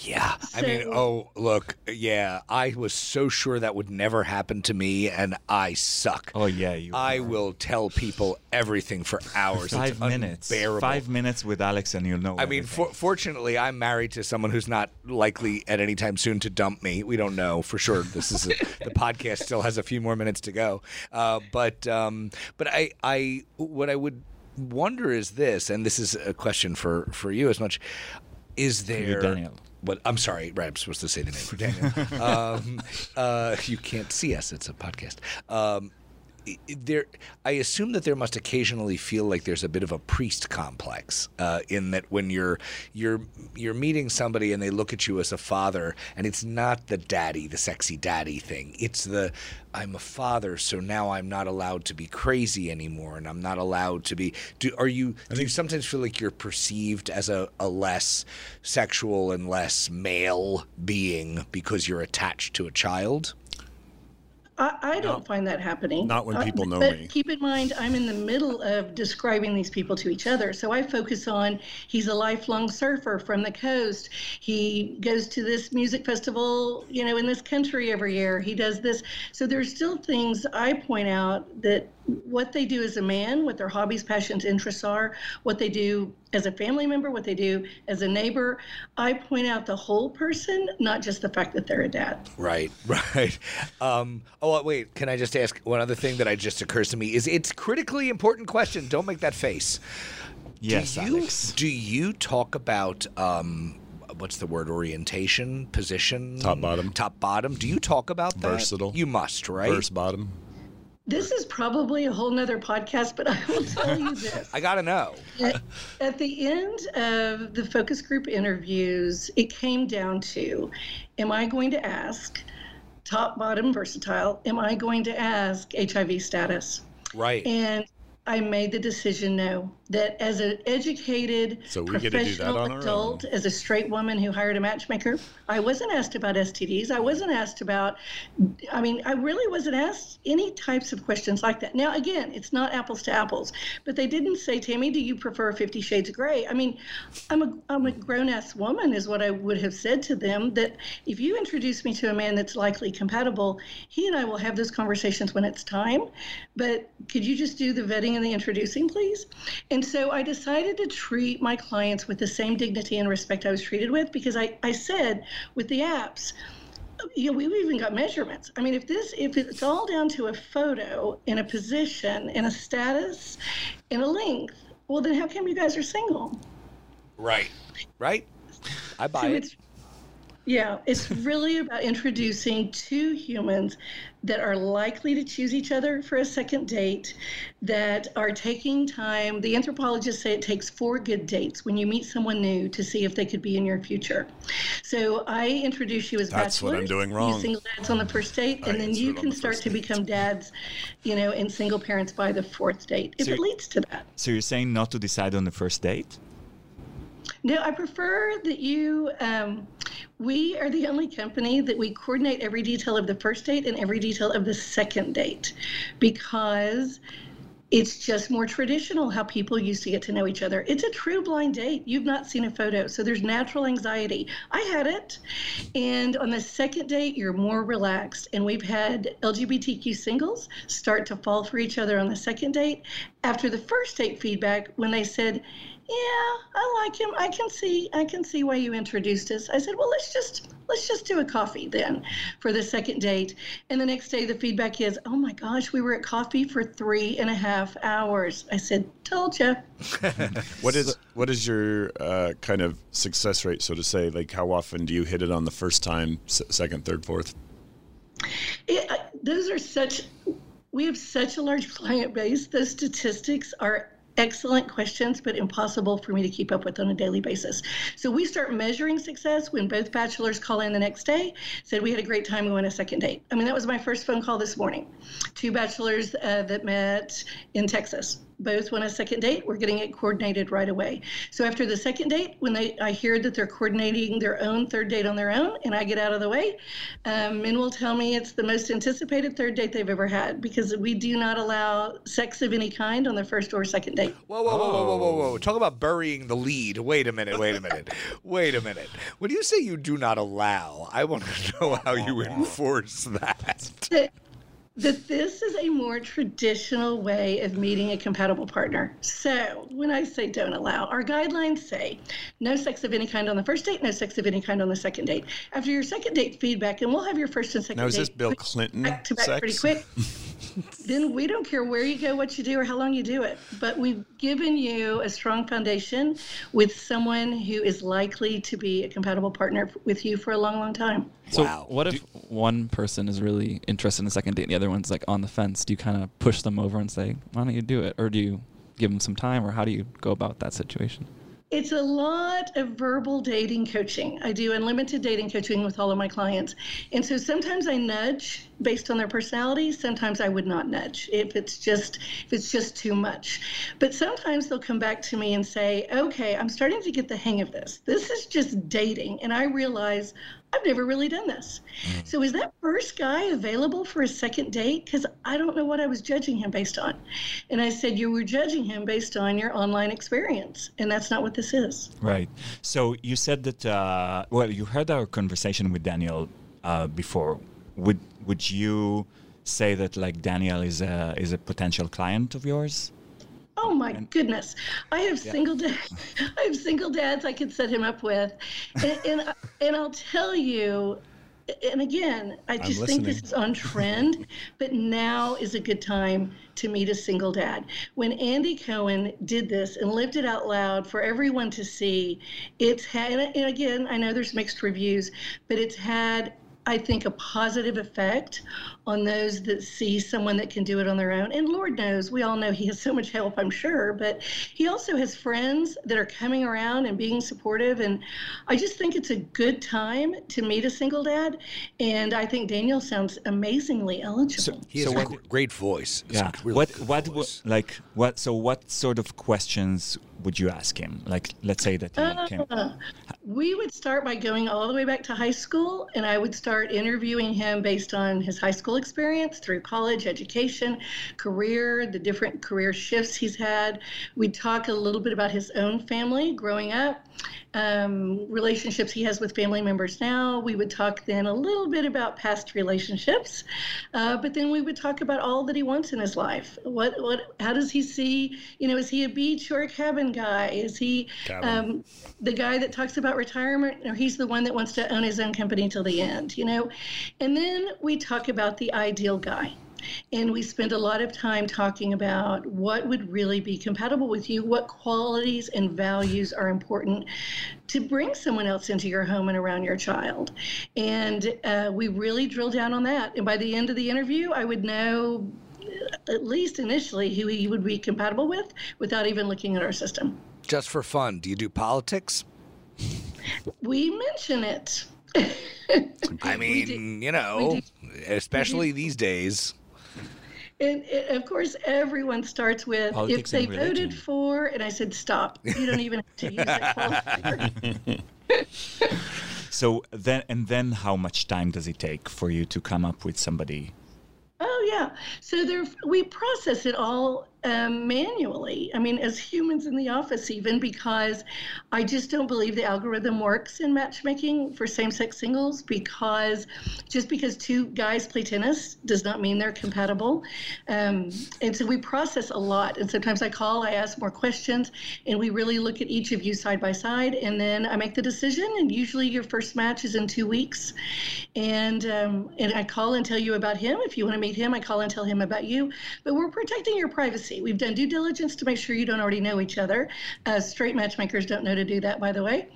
Yeah. I mean, oh, look, yeah, I was so sure that would never happen to me, and I suck. Oh yeah, you. I will tell people everything for hours. five It's minutes. unbearable. Five minutes with Alex, and you'll know. I mean, for, fortunately, I'm married to someone who's not likely at any time soon to dump me. We don't know for sure. This is a, [laughs] the podcast still has a few more minutes to go, uh, but um, but I I what I would wonder is this, and this is a question for for you as much. Is there Daniel. What I'm sorry, right? I'm supposed to say the name for Daniel. um, uh, you can't see us; it's a podcast. Um, there, I assume that there must occasionally feel like there's a bit of a priest complex uh, in that when you're you're you're meeting somebody and they look at you as a father, and it's not the daddy, the sexy daddy thing. It's the I'm a father, so now I'm not allowed to be crazy anymore, and I'm not allowed to be. Do are you? Do you sometimes feel like you're perceived as a, a less sexual and less male being because you're attached to a child? I, I don't find that happening. not when Uh, people know but me. Keep in mind, I'm in the middle of describing these people to each other. So I focus on he's a lifelong surfer from the coast. He goes to this music festival, you know, in this country every year. He does this. So there's still things I point out that what they do as a man, what their hobbies, passions, interests are, what they do as a family member, what they do as a neighbor. I point out the whole person, not just the fact that they're a dad. Right, [laughs] right. Um, oh, wait. Can I just ask one other thing that I just occurs to me? Is it's critically important question. Don't make that face. yes, do you, Alex. Do you talk about um, what's the word? Orientation, position, Top, bottom. top bottom. Do you talk about that? Versatile. You must, right? First bottom. This is probably a whole nother podcast, but I will tell you [laughs] this. I gotta know. At, at the end of the focus group interviews, it came down to Am I going to ask top, bottom, versatile? Am I going to ask HIV status? Right. And I made the decision no. That as an educated So we get to do that professional on adult, own. as a straight woman who hired a matchmaker, I wasn't asked about STDs. I wasn't asked about, I mean, I really wasn't asked any types of questions like that. Now, again, it's not apples to apples, but they didn't say, Tammy, do you prefer Fifty Shades of Grey? I mean, I'm a, I'm a grown ass woman, is what I would have said to them. That if you introduce me to a man that's likely compatible, he and I will have those conversations when it's time. But could you just do the vetting and the introducing, please? And so I decided to treat my clients with the same dignity and respect I was treated with because I, I said with the apps, you know, we've even got measurements. I mean, if this, if it's all down to a photo and a position and a status and a length, well, then how come you guys are single? Right. Right. I buy So it. it's- Yeah, it's really about introducing two humans that are likely to choose each other for a second date, that are taking time. The anthropologists say it takes four good dates when you meet someone new to see if they could be in your future. So I introduce you as That's what I'm bachelors, doing you wrong. single dads on the first date, I and then you can the start to become dads, you know, and single parents by the fourth date, if So- it leads to that. So you're saying not to decide on the first date? No, I prefer that you. Um, we are the only company that we coordinate every detail of the first date and every detail of the second date because it's just more traditional how people used to get to know each other. It's a true blind date. You've not seen a photo, so there's natural anxiety. I had it. And on the second date, you're more relaxed. And we've had LGBTQ singles start to fall for each other on the second date after the first date feedback when they said, yeah, I like him. I can see I can see why you introduced us. I said, "Well, let's just let's just do a coffee then for the second date." And the next day the feedback is, "Oh my gosh, we were at coffee for three and a half hours." I said, "Told you." [laughs] What is what is your uh, kind of success rate, so to say? Like, how often do you hit it on the first time, s- second, third, fourth? It, I- those are such we have such a large client base. Those statistics are excellent questions, but impossible for me to keep up with on a daily basis. So we start measuring success when both bachelors call in the next day, said we had a great time, we went a second date. I mean, that was my first phone call this morning. Two bachelors uh, that met in Texas. Both went a second date. We're getting it coordinated right away. So after the second date, when they I hear that they're coordinating their own third date on their own, and I get out of the way, um, men will tell me it's the most anticipated third date they've ever had because we do not allow sex of any kind on the first or second date. Whoa, whoa, whoa, whoa, whoa, whoa, whoa. Talk about burying the lead. Wait a minute, wait a minute. [laughs] wait a minute. When you say you do not allow, I want to [laughs] know how you enforce that. That, that this is a more traditional way of meeting a compatible partner. So, when I say don't allow, our guidelines say no sex of any kind on the first date, no sex of any kind on the second date. After your second date feedback, and we'll have your first and second Now, is this Bill Clinton back to back sex? pretty quick. [laughs] then we don't care where you go, what you do, or how long you do it. But we've given you a strong foundation with someone who is likely to be a compatible partner with you for a long, long time. So Wow. what if one person is really interested in the second date and the other one's like on the fence? Do you kind of push them over and say, "Why don't you do it?" Or do you give them some time, or how do you go about that situation? It's a lot of verbal dating coaching. I do unlimited dating coaching with all of my clients. And so sometimes I nudge based on their personality, sometimes I would not nudge if it's just if it's just too much. But sometimes they'll come back to me and say, "Okay, I'm starting to get the hang of this. This is just dating and I realize I've never really done this. So is that first guy available for a second date cuz I don't know what I was judging him based on." And I said, "You were judging him based on your online experience, and that's not what this is." Right. So you said that. Uh, well, you heard our conversation with Daniel uh, before. Would would you say that like Daniel is a is a potential client of yours? Oh my goodness! I have single dad, [laughs] I have single dads I could set him up with, and [laughs] and, and I'll tell you. And again, I just think this is on trend, [laughs] but now is a good time to meet a single dad. When Andy Cohen did this and lived it out loud for everyone to see, it's had, and again, I know there's mixed reviews, but it's had I think, a positive effect on those that see someone that can do it on their own. And Lord knows, we all know he has so much help, I'm sure, but he also has friends that are coming around and being supportive. And I just think it's a good time to meet a single dad. And I think Daniel sounds amazingly eligible. He has So a what- great voice. It's Yeah. really what good what w- voice. like what? So what sort of questions would you ask him? Like, let's say that he came. Uh, we would start by going all the way back to high school, and I would start interviewing him based on his high school experience through college, education, career, the different career shifts he's had. We'd talk a little bit about his own family growing up, um, relationships he has with family members now. We would talk then a little bit about past relationships, uh, but then we would talk about all that he wants in his life. What, what, how does he see? You know, is he a beach or a cabin guy? Is he um, the guy that talks about retirement, or he's the one that wants to own his own company till the end? You know, and then we talk about the ideal guy. And we spend a lot of time talking about what would really be compatible with you, what qualities and values are important to bring someone else into your home and around your child. And uh, we really drill down on that. And by the end of the interview, I would know, at least initially, who he would be compatible with without even looking at our system. Just for fun, do you do politics? We mention it. I [laughs] mean, you know, especially these days. And, and of course, everyone starts with Politics if they voted for, and I said, stop. You don't even have to use that qualifier. [laughs] So then, and then, how much time does it take for you to come up with somebody? Oh yeah. So there, we process it all um, manually. I mean, as humans in the office, even because I just don't believe the algorithm works in matchmaking for same-sex singles. Because just because two guys play tennis does not mean they're compatible. Um, and so we process a lot. And sometimes I call, I ask more questions, and we really look at each of you side by side, and then I make the decision. And usually, your first match is in two weeks, and um, and I call and tell you about him. If you want to meet him, I call and tell him about you. But we're protecting your privacy. We've done due diligence to make sure you don't already know each other. Uh, straight matchmakers don't know to do that, by the way.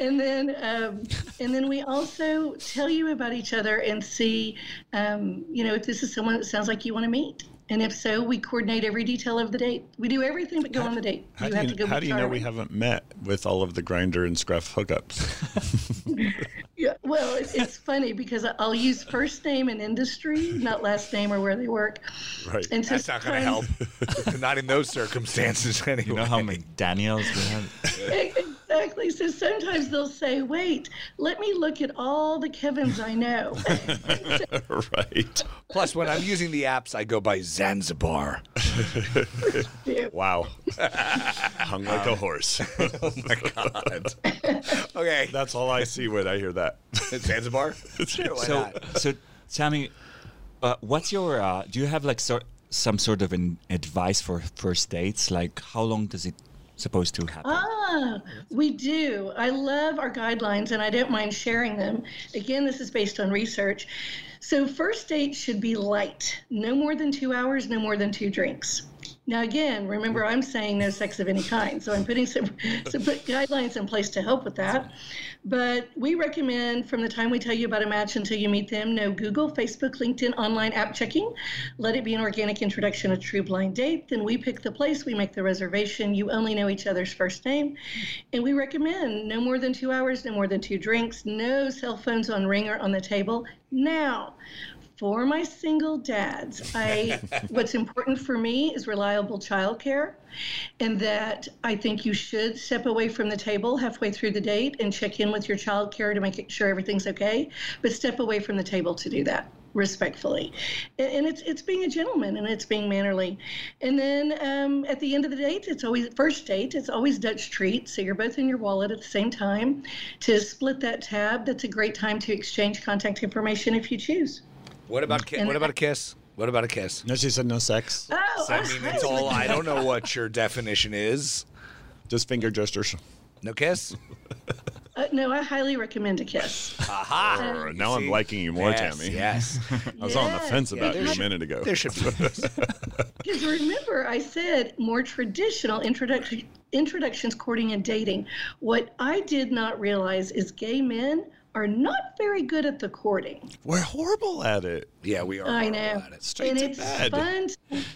And then um, and then we also tell you about each other and see, um, you know, if this is someone that sounds like you want to meet. And if so, we coordinate every detail of the date. We do everything but go on the date. How you do have you, to go. how do you know we haven't met with all of the Grindr and scruff hookups? [laughs] Yeah, well, it- it's funny because I'll use first name and industry, not last name or where they work. Right. And so That's not going to help. [laughs] not in those circumstances, anyway. You know how many Daniels we have? [laughs] Exactly. So sometimes they'll say, "Wait, let me look at all the Kevins I know." [laughs] right. Plus, when I'm using the apps, I go by Zanzibar. Wow. [laughs] Hung like a horse. [laughs] Oh my god. okay, That's all I see when I hear that. Zanzibar. Sure, why So, not? so tell me, uh, what's your? Uh, do you have like sort some sort of an advice for first dates? Like, how long does it supposed to happen? Ah, we do. I love our guidelines and I don't mind sharing them. Again, this is based on research. So, first date should be light, no more than two hours, no more than two drinks. Now, again, remember I'm saying no sex of any kind, so I'm putting some, some put guidelines in place to help with that. But we recommend from the time we tell you about a match until you meet them, no Google, Facebook, LinkedIn, online app checking. Let it be an organic introduction, a true blind date. Then we pick the place, we make the reservation. You only know each other's first name. And we recommend no more than two hours, no more than two drinks, no cell phones on ring or on the table. Now, for my single dads, I [laughs] what's important for me is reliable childcare, and that I think you should step away from the table halfway through the date and check in with your childcare to make sure everything's okay. But step away from the table to do that respectfully, and, and it's it's being a gentleman and it's being mannerly. And then um, at the end of the date, it's always first date. It's always Dutch treat, so you're both in your wallet at the same time. To split that tab, that's a great time to exchange contact information if you choose. What about ki- what about a kiss? What about a kiss? No, she said no sex. Oh, I mean, it's all. I don't know what your definition is. Just finger gestures. No kiss. [laughs] Uh, no, I highly recommend a kiss. Aha. Uh, now I'm See? liking you more, yes, Tammy. Yes. [laughs] I was on the Yes, fence about there you a minute ago. There should be. [laughs] Because remember, I said more traditional introduction. Introductions, courting, and dating. What I did not realize is gay men are not very good at the courting. We're horrible at it. Yeah, we are. I know. at it. Straight and it's bed. fun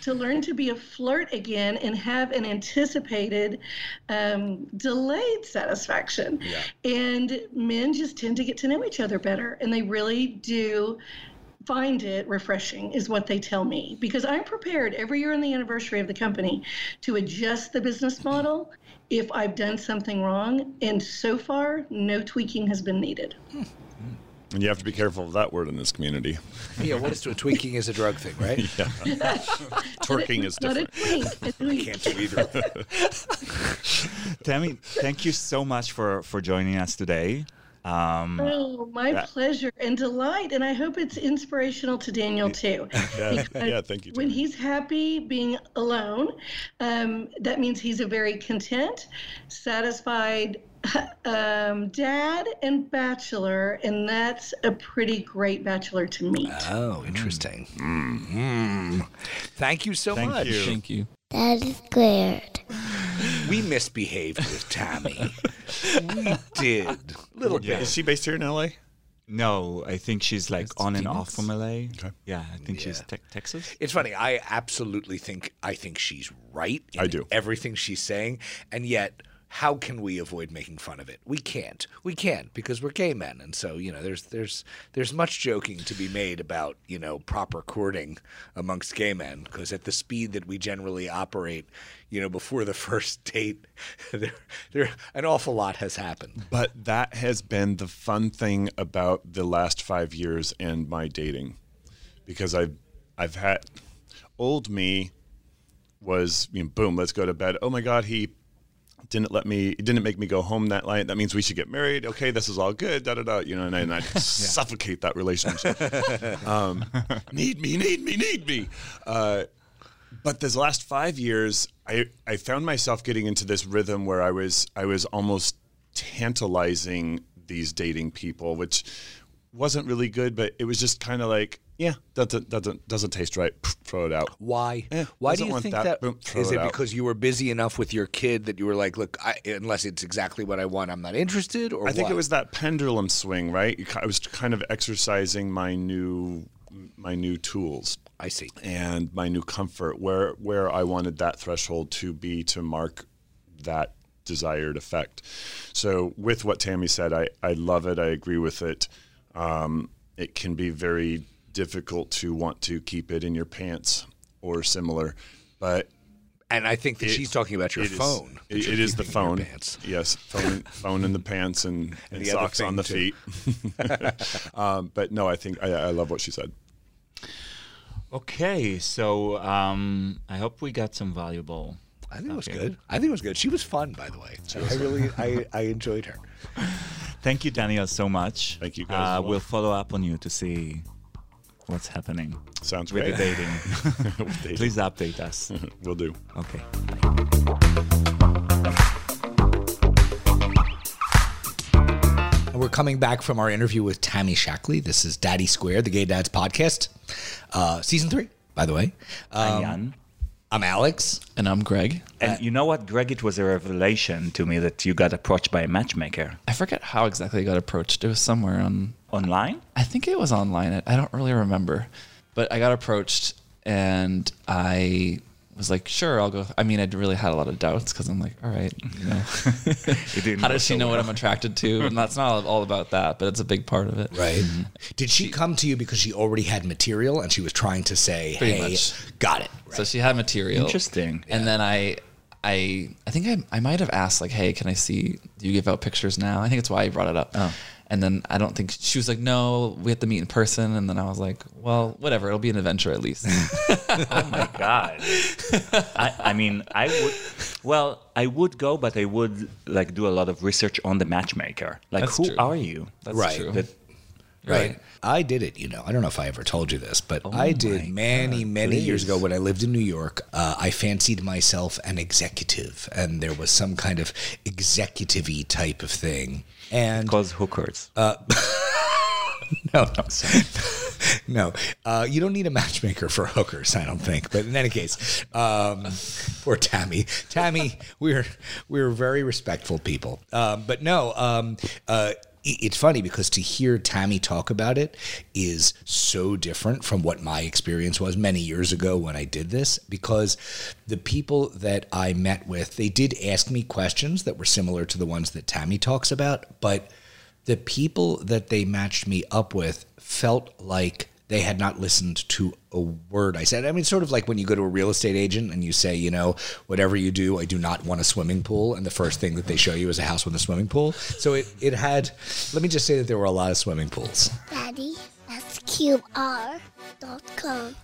to learn to be a flirt again and have an anticipated um, delayed satisfaction. Yeah. And men just tend to get to know each other better, and they really do find it refreshing is what they tell me because i'm prepared every year on the anniversary of the company to adjust the business model if i've done something wrong and so far no tweaking has been needed And you have to be careful of that word in this community. [laughs] Yeah, what is tweaking is a drug thing, right? [laughs] Yeah. [laughs] Twerking is not a different. tweak, a tweak. Can't do either. Tammy, thank you so much for for joining us today. Um, Oh, my Yeah. pleasure and delight. And I hope it's inspirational to Daniel too. [laughs] Yeah, [laughs] yeah, thank you. When he's happy being alone, um, that means he's a very content, satisfied [laughs] um, dad and bachelor. And that's a pretty great bachelor to meet. Oh, interesting. Mm. Thank you so Thank much. you. Thank you. That is squared. We misbehaved with Tammy. we did. A little bit. Is she based here in LA? no, I think she's like It's on and off from LA. Okay. Yeah, I think she's te- Texas. It's funny. I absolutely think I think she's right. In I do. everything she's saying, and yet, how can we avoid making fun of it? We can't. We can't because we're gay men, and so you know, there's there's there's much joking to be made about you know proper courting amongst gay men because at the speed that we generally operate, you know, before the [laughs] first date, there there an awful lot has happened. But that has been the fun thing about the last five years and my dating, because I've I've had old me was you know, boom, let's go to bed. Oh my God, he didn't let me, he didn't make me go home that night. That means we should get married. Okay, this is all good. Da da da. You know, and I, and I [laughs] suffocate that relationship. [laughs] um, need me, need me, need me. Uh, but this last five years, I, I found myself getting into this rhythm where I was I was almost tantalizing these dating people, which wasn't really good, but it was just kind of like, yeah, doesn't doesn't doesn't taste right. Throw it out. Why? Why do you think that. that? Boom, Is it it because you were busy enough with your kid that you were like, look, I, unless it's exactly what I want, I'm not interested? Or I think what? it was that pendulum swing, right? I was kind of exercising my new my new tools I see. and my new comfort where where I wanted that threshold to be to mark that desired effect. So with what Tammy said, I, I love it. I agree with it. Um, it can be very difficult to want to keep it in your pants or similar, but And I think that it- she's talking about your it is- phone. that it- it is the keeping in phone. pants. Yes, phone, phone in the pants and, [laughs] and, the socks on the thing, feet. [laughs] um, but no, I think I, I love what she said. Okay, so um, I hope we got some valuable. I think it was Okay. good. I think it was good. She was fun, by the way. I really, I, [laughs] I enjoyed her. Thank you, Daniel, so much. Thank you, guys, Uh, well. We'll follow up on you to see what's happening Sounds with great. the dating. [laughs] With dating. Please update us. [laughs] We'll do. Okay. And we're coming back from our interview with Tammy Shaklee. This is Daddy Squared, the Gay Dads podcast, uh, season three, by the way. Um, Yan. I'm Alex. And I'm Greg. And you know what, Greg? It was a revelation to me that you got approached by a matchmaker I forget how exactly I got approached. It was somewhere on. online. I think it was online. I- I don't really remember, but I got approached and I was like, "Sure, I'll go." I mean, I really had a lot of doubts because I'm like, "All right, you know, [laughs] didn't how does she so know what. I'm attracted to?" And that's not all about that, but it's a big part of it. Right. Mm-hmm. Did she come to you because she already had material and she was trying to say, Pretty hey, much. got it. So she had material. Interesting. And then I, I, I think I, I might have asked like, "Hey, can I see? Do you give out pictures now?" I think it's why I brought it up. Oh. And then I don't think she was like, "No, we have to meet in person." And then I was like, "Well, whatever. It'll be an adventure at least." [laughs] Oh my god. I, I mean, I would. Well, I would go, but I would like do a lot of research on the matchmaker. Like, That's who true. are you? That's Right. true. That- Right. I did it, you know. I don't know if I ever told you this, but I did many, many years ago when I lived in New York. Uh, I fancied myself an executive, and there was some kind of executive type of thing. And Cause hookers. [laughs] no, no, [laughs] no. Uh, you don't need a matchmaker for hookers, I don't think. But in any case, um, poor Tammy. Tammy, we're we're very respectful people. Um, but no, um, uh, it's funny because to hear Tammy talk about it is so different from what my experience was many years ago when I did this because the people that I met with, they did ask me questions that were similar to the ones that Tammy talks about, but the people that they matched me up with felt like they had not listened to a word I said. I mean, sort of like when you go to a real estate agent and you say, you know, whatever you do, I do not want a swimming pool. And the first thing that they show you is a house with a swimming pool. So it, it had, let me just say that there were a lot of swimming pools. Daddy, that's QR.com.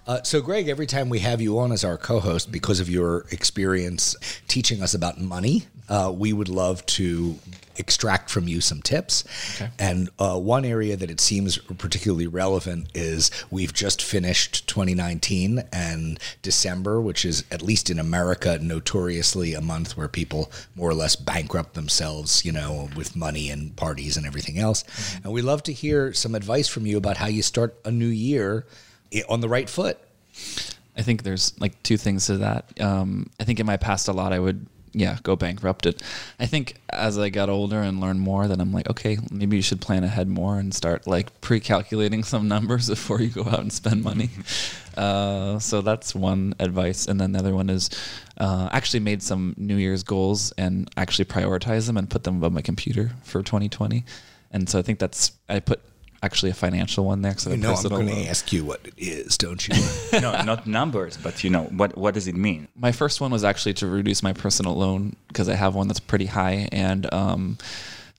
Uh, so, Greg, every time we have you on as our co host, because of your experience teaching us about money, uh, we would love to extract from you some tips. And uh, one area that it seems particularly relevant is we've just finished 2019 and December, which is, at least in America, notoriously a month where people more or less bankrupt themselves, you know, with money and parties and everything else. And we'd love to hear some advice from you about how you start a new year i- on the right foot. I think there's like two things to that. Um, I think in my past a lot I would yeah go bankrupted. I think as I got older and learned more, then I'm like okay maybe you should plan ahead more and start like pre-calculating some numbers [laughs] before you go out and spend money. [laughs] Uh, so that's one advice, and then the other one is uh, actually made some New Year's goals and actually prioritize them and put them above my computer for 2020. And so I think that's I put actually a financial one there. So You know, I'm going to ask you what it is, don't you? [laughs] [laughs] no, not numbers, but you know what what does it mean? my first one was actually to reduce my personal loan because I have one that's pretty high, and um,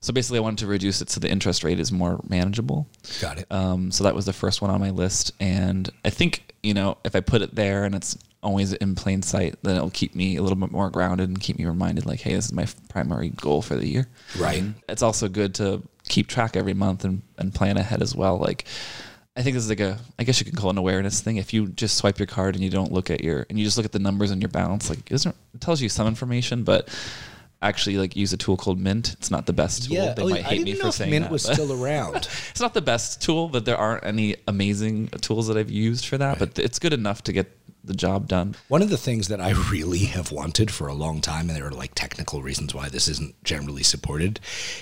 so basically I wanted to reduce it so the interest rate is more manageable. Got it. Um, so that was the first one on my list, and I think you know if I put it there and it's always in plain sight, then it'll keep me a little bit more grounded and keep me reminded like, hey, this is my primary goal for the year. Right. It's also good to keep track every month and, and plan ahead as well. Like, I think this is like a, I guess you can call it an awareness thing. If you just swipe your card and you don't look at your, and you just look at the numbers on your balance, like it, doesn't, it tells you some information, but actually like use a tool called Mint. It's not the best tool. Yeah, they oh, might I hate didn't me know for saying Mint that. was still [laughs] around. it's not the best tool, but there aren't any amazing tools that I've used for that. But it's good enough to get the job done. One of the things that I [laughs] really have wanted for a long time, and there are like technical reasons why this isn't generally supported,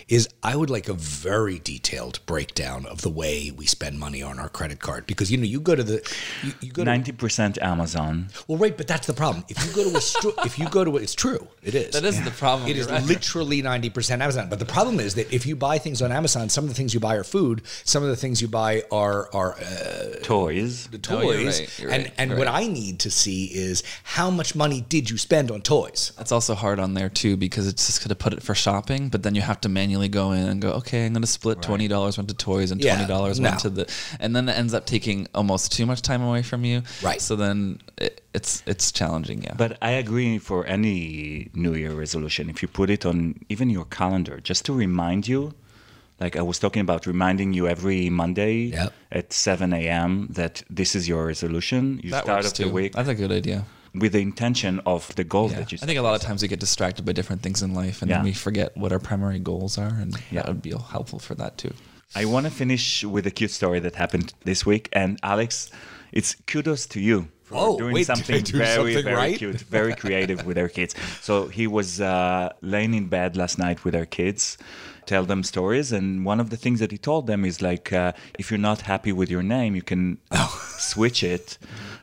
is I would like a very detailed breakdown of the way we spend money on our credit card. Because you know, you go to the, you, you go Ninety percent Amazon. well, right, but that's the problem. If you go to a store, if you go to a, it's true, it is. That is the problem. It is right. literally 90% Amazon. But the problem is that if you buy things on Amazon, some of the things you buy are food, some of the things you buy are are uh, Toys. the No, toys. you're right, you're and right, and you're what. I need to see is how much money did you spend on toys? That's also hard on there too because it's just going to put it for shopping, but then you have to manually go in and go, okay, I'm going to split twenty dollars went to toys and twenty dollars no. went to the, and then it ends up taking almost too much time away from you. Right. So then it, it's it's challenging. Yeah. But I agree for any New Year resolution, if you put it on even your calendar, just to remind you, like I was talking about reminding you every Monday Yep. at 7 a.m. that this is your resolution. You that start works off too. the week That's a good idea. with the intention of the goal Yeah. that you I think a lot of times we get distracted by different things in life, and Yeah. then we forget what our primary goals are, and Yeah. that would be helpful for that too. I want to finish with a cute story that happened this week. And Alex, it's kudos to you for Oh, doing wait, did I something do very, something very right? cute, very creative with our kids. So he was uh, laying in bed last night with our kids, tell them stories. And one of the things that he told them is like, uh, if you're not happy with your name, you can switch it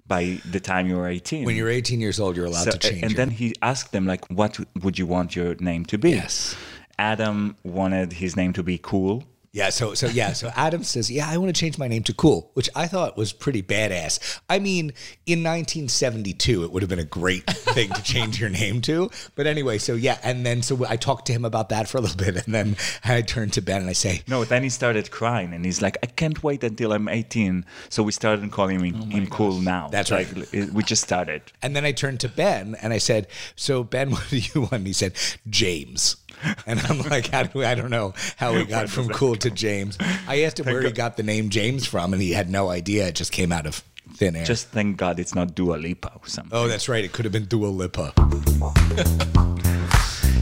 by the time you're 18. When you're 18 years old, you're allowed So- to change. and your- then he asked them like, what would you want your name to be? Yes. Adam wanted his name to be cool. Yeah, so so yeah, so Adam says, "Yeah, I want to change my name to Cool," which I thought was pretty badass. I mean, in 1972, it would have been a great thing to change your name to. But anyway, so yeah, and then so I talked to him about that for a little bit, and then I turned to Ben and I say, No, then he started crying and he's like, I can't wait until I'm 18. So we started calling him, oh him cool now. That's like, right. We just started. and then I turned to Ben and I said, "So Ben, [laughs] what do you want?" And he said, "James." [laughs] And I'm like, how do we, I don't know how we got from cool to James. I asked him where he got the name James from, and he had no idea. It just came out of thin air. Just thank God it's not Dua Lipa or something. oh, that's right. It could have been Dua Lipa.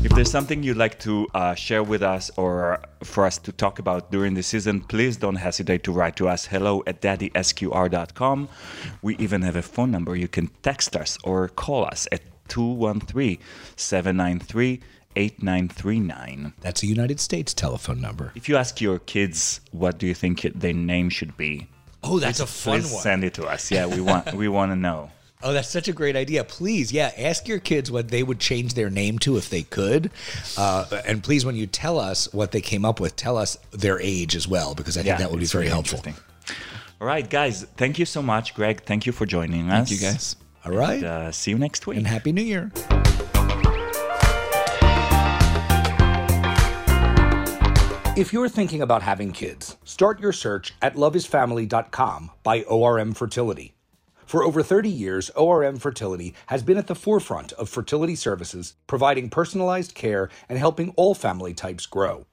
If there's something you'd like to uh, share with us or for us to talk about during the season, please don't hesitate to write to us hello at daddysqr.com. We even have a phone number. You can text us or call us at 213 793 8939. That's a United States telephone number. If you ask your kids what do you think their name should be, Oh, that's a fun please one. send it to us. Yeah, we want we want to know. [laughs] Oh, that's such a great idea. Please, yeah, ask your kids what they would change their name to if they could. Uh, and please, when you tell us what they came up with, tell us their age as well, because I think Yeah, that would be very really helpful. All right, guys, thank you so much, Greg. Thank you for joining us. Thank you guys. All right. And, uh, see you next week. and Happy New Year. If you're thinking about having kids, start your search at loveisfamily.com by ORM Fertility. For over 30 years, ORM Fertility has been at the forefront of fertility services, providing personalized care and helping all family types grow.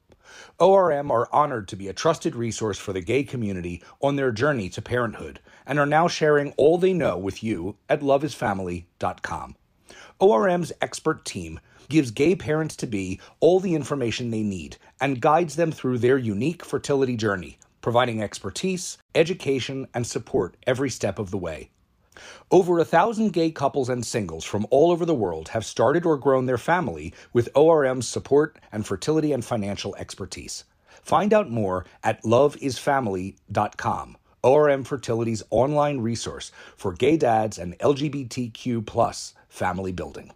ORM are honored to be a trusted resource for the gay community on their journey to parenthood and are now sharing all they know with you at loveisfamily.com. ORM's expert team gives gay parents to be all the information they need and guides them through their unique fertility journey, providing expertise, education, and support every step of the way. Over a thousand gay couples and singles from all over the world have started or grown their family with ORM's support and fertility and financial expertise. Find out more at loveisfamily.com, ORM Fertility's online resource for gay dads and LGBTQ plus family building.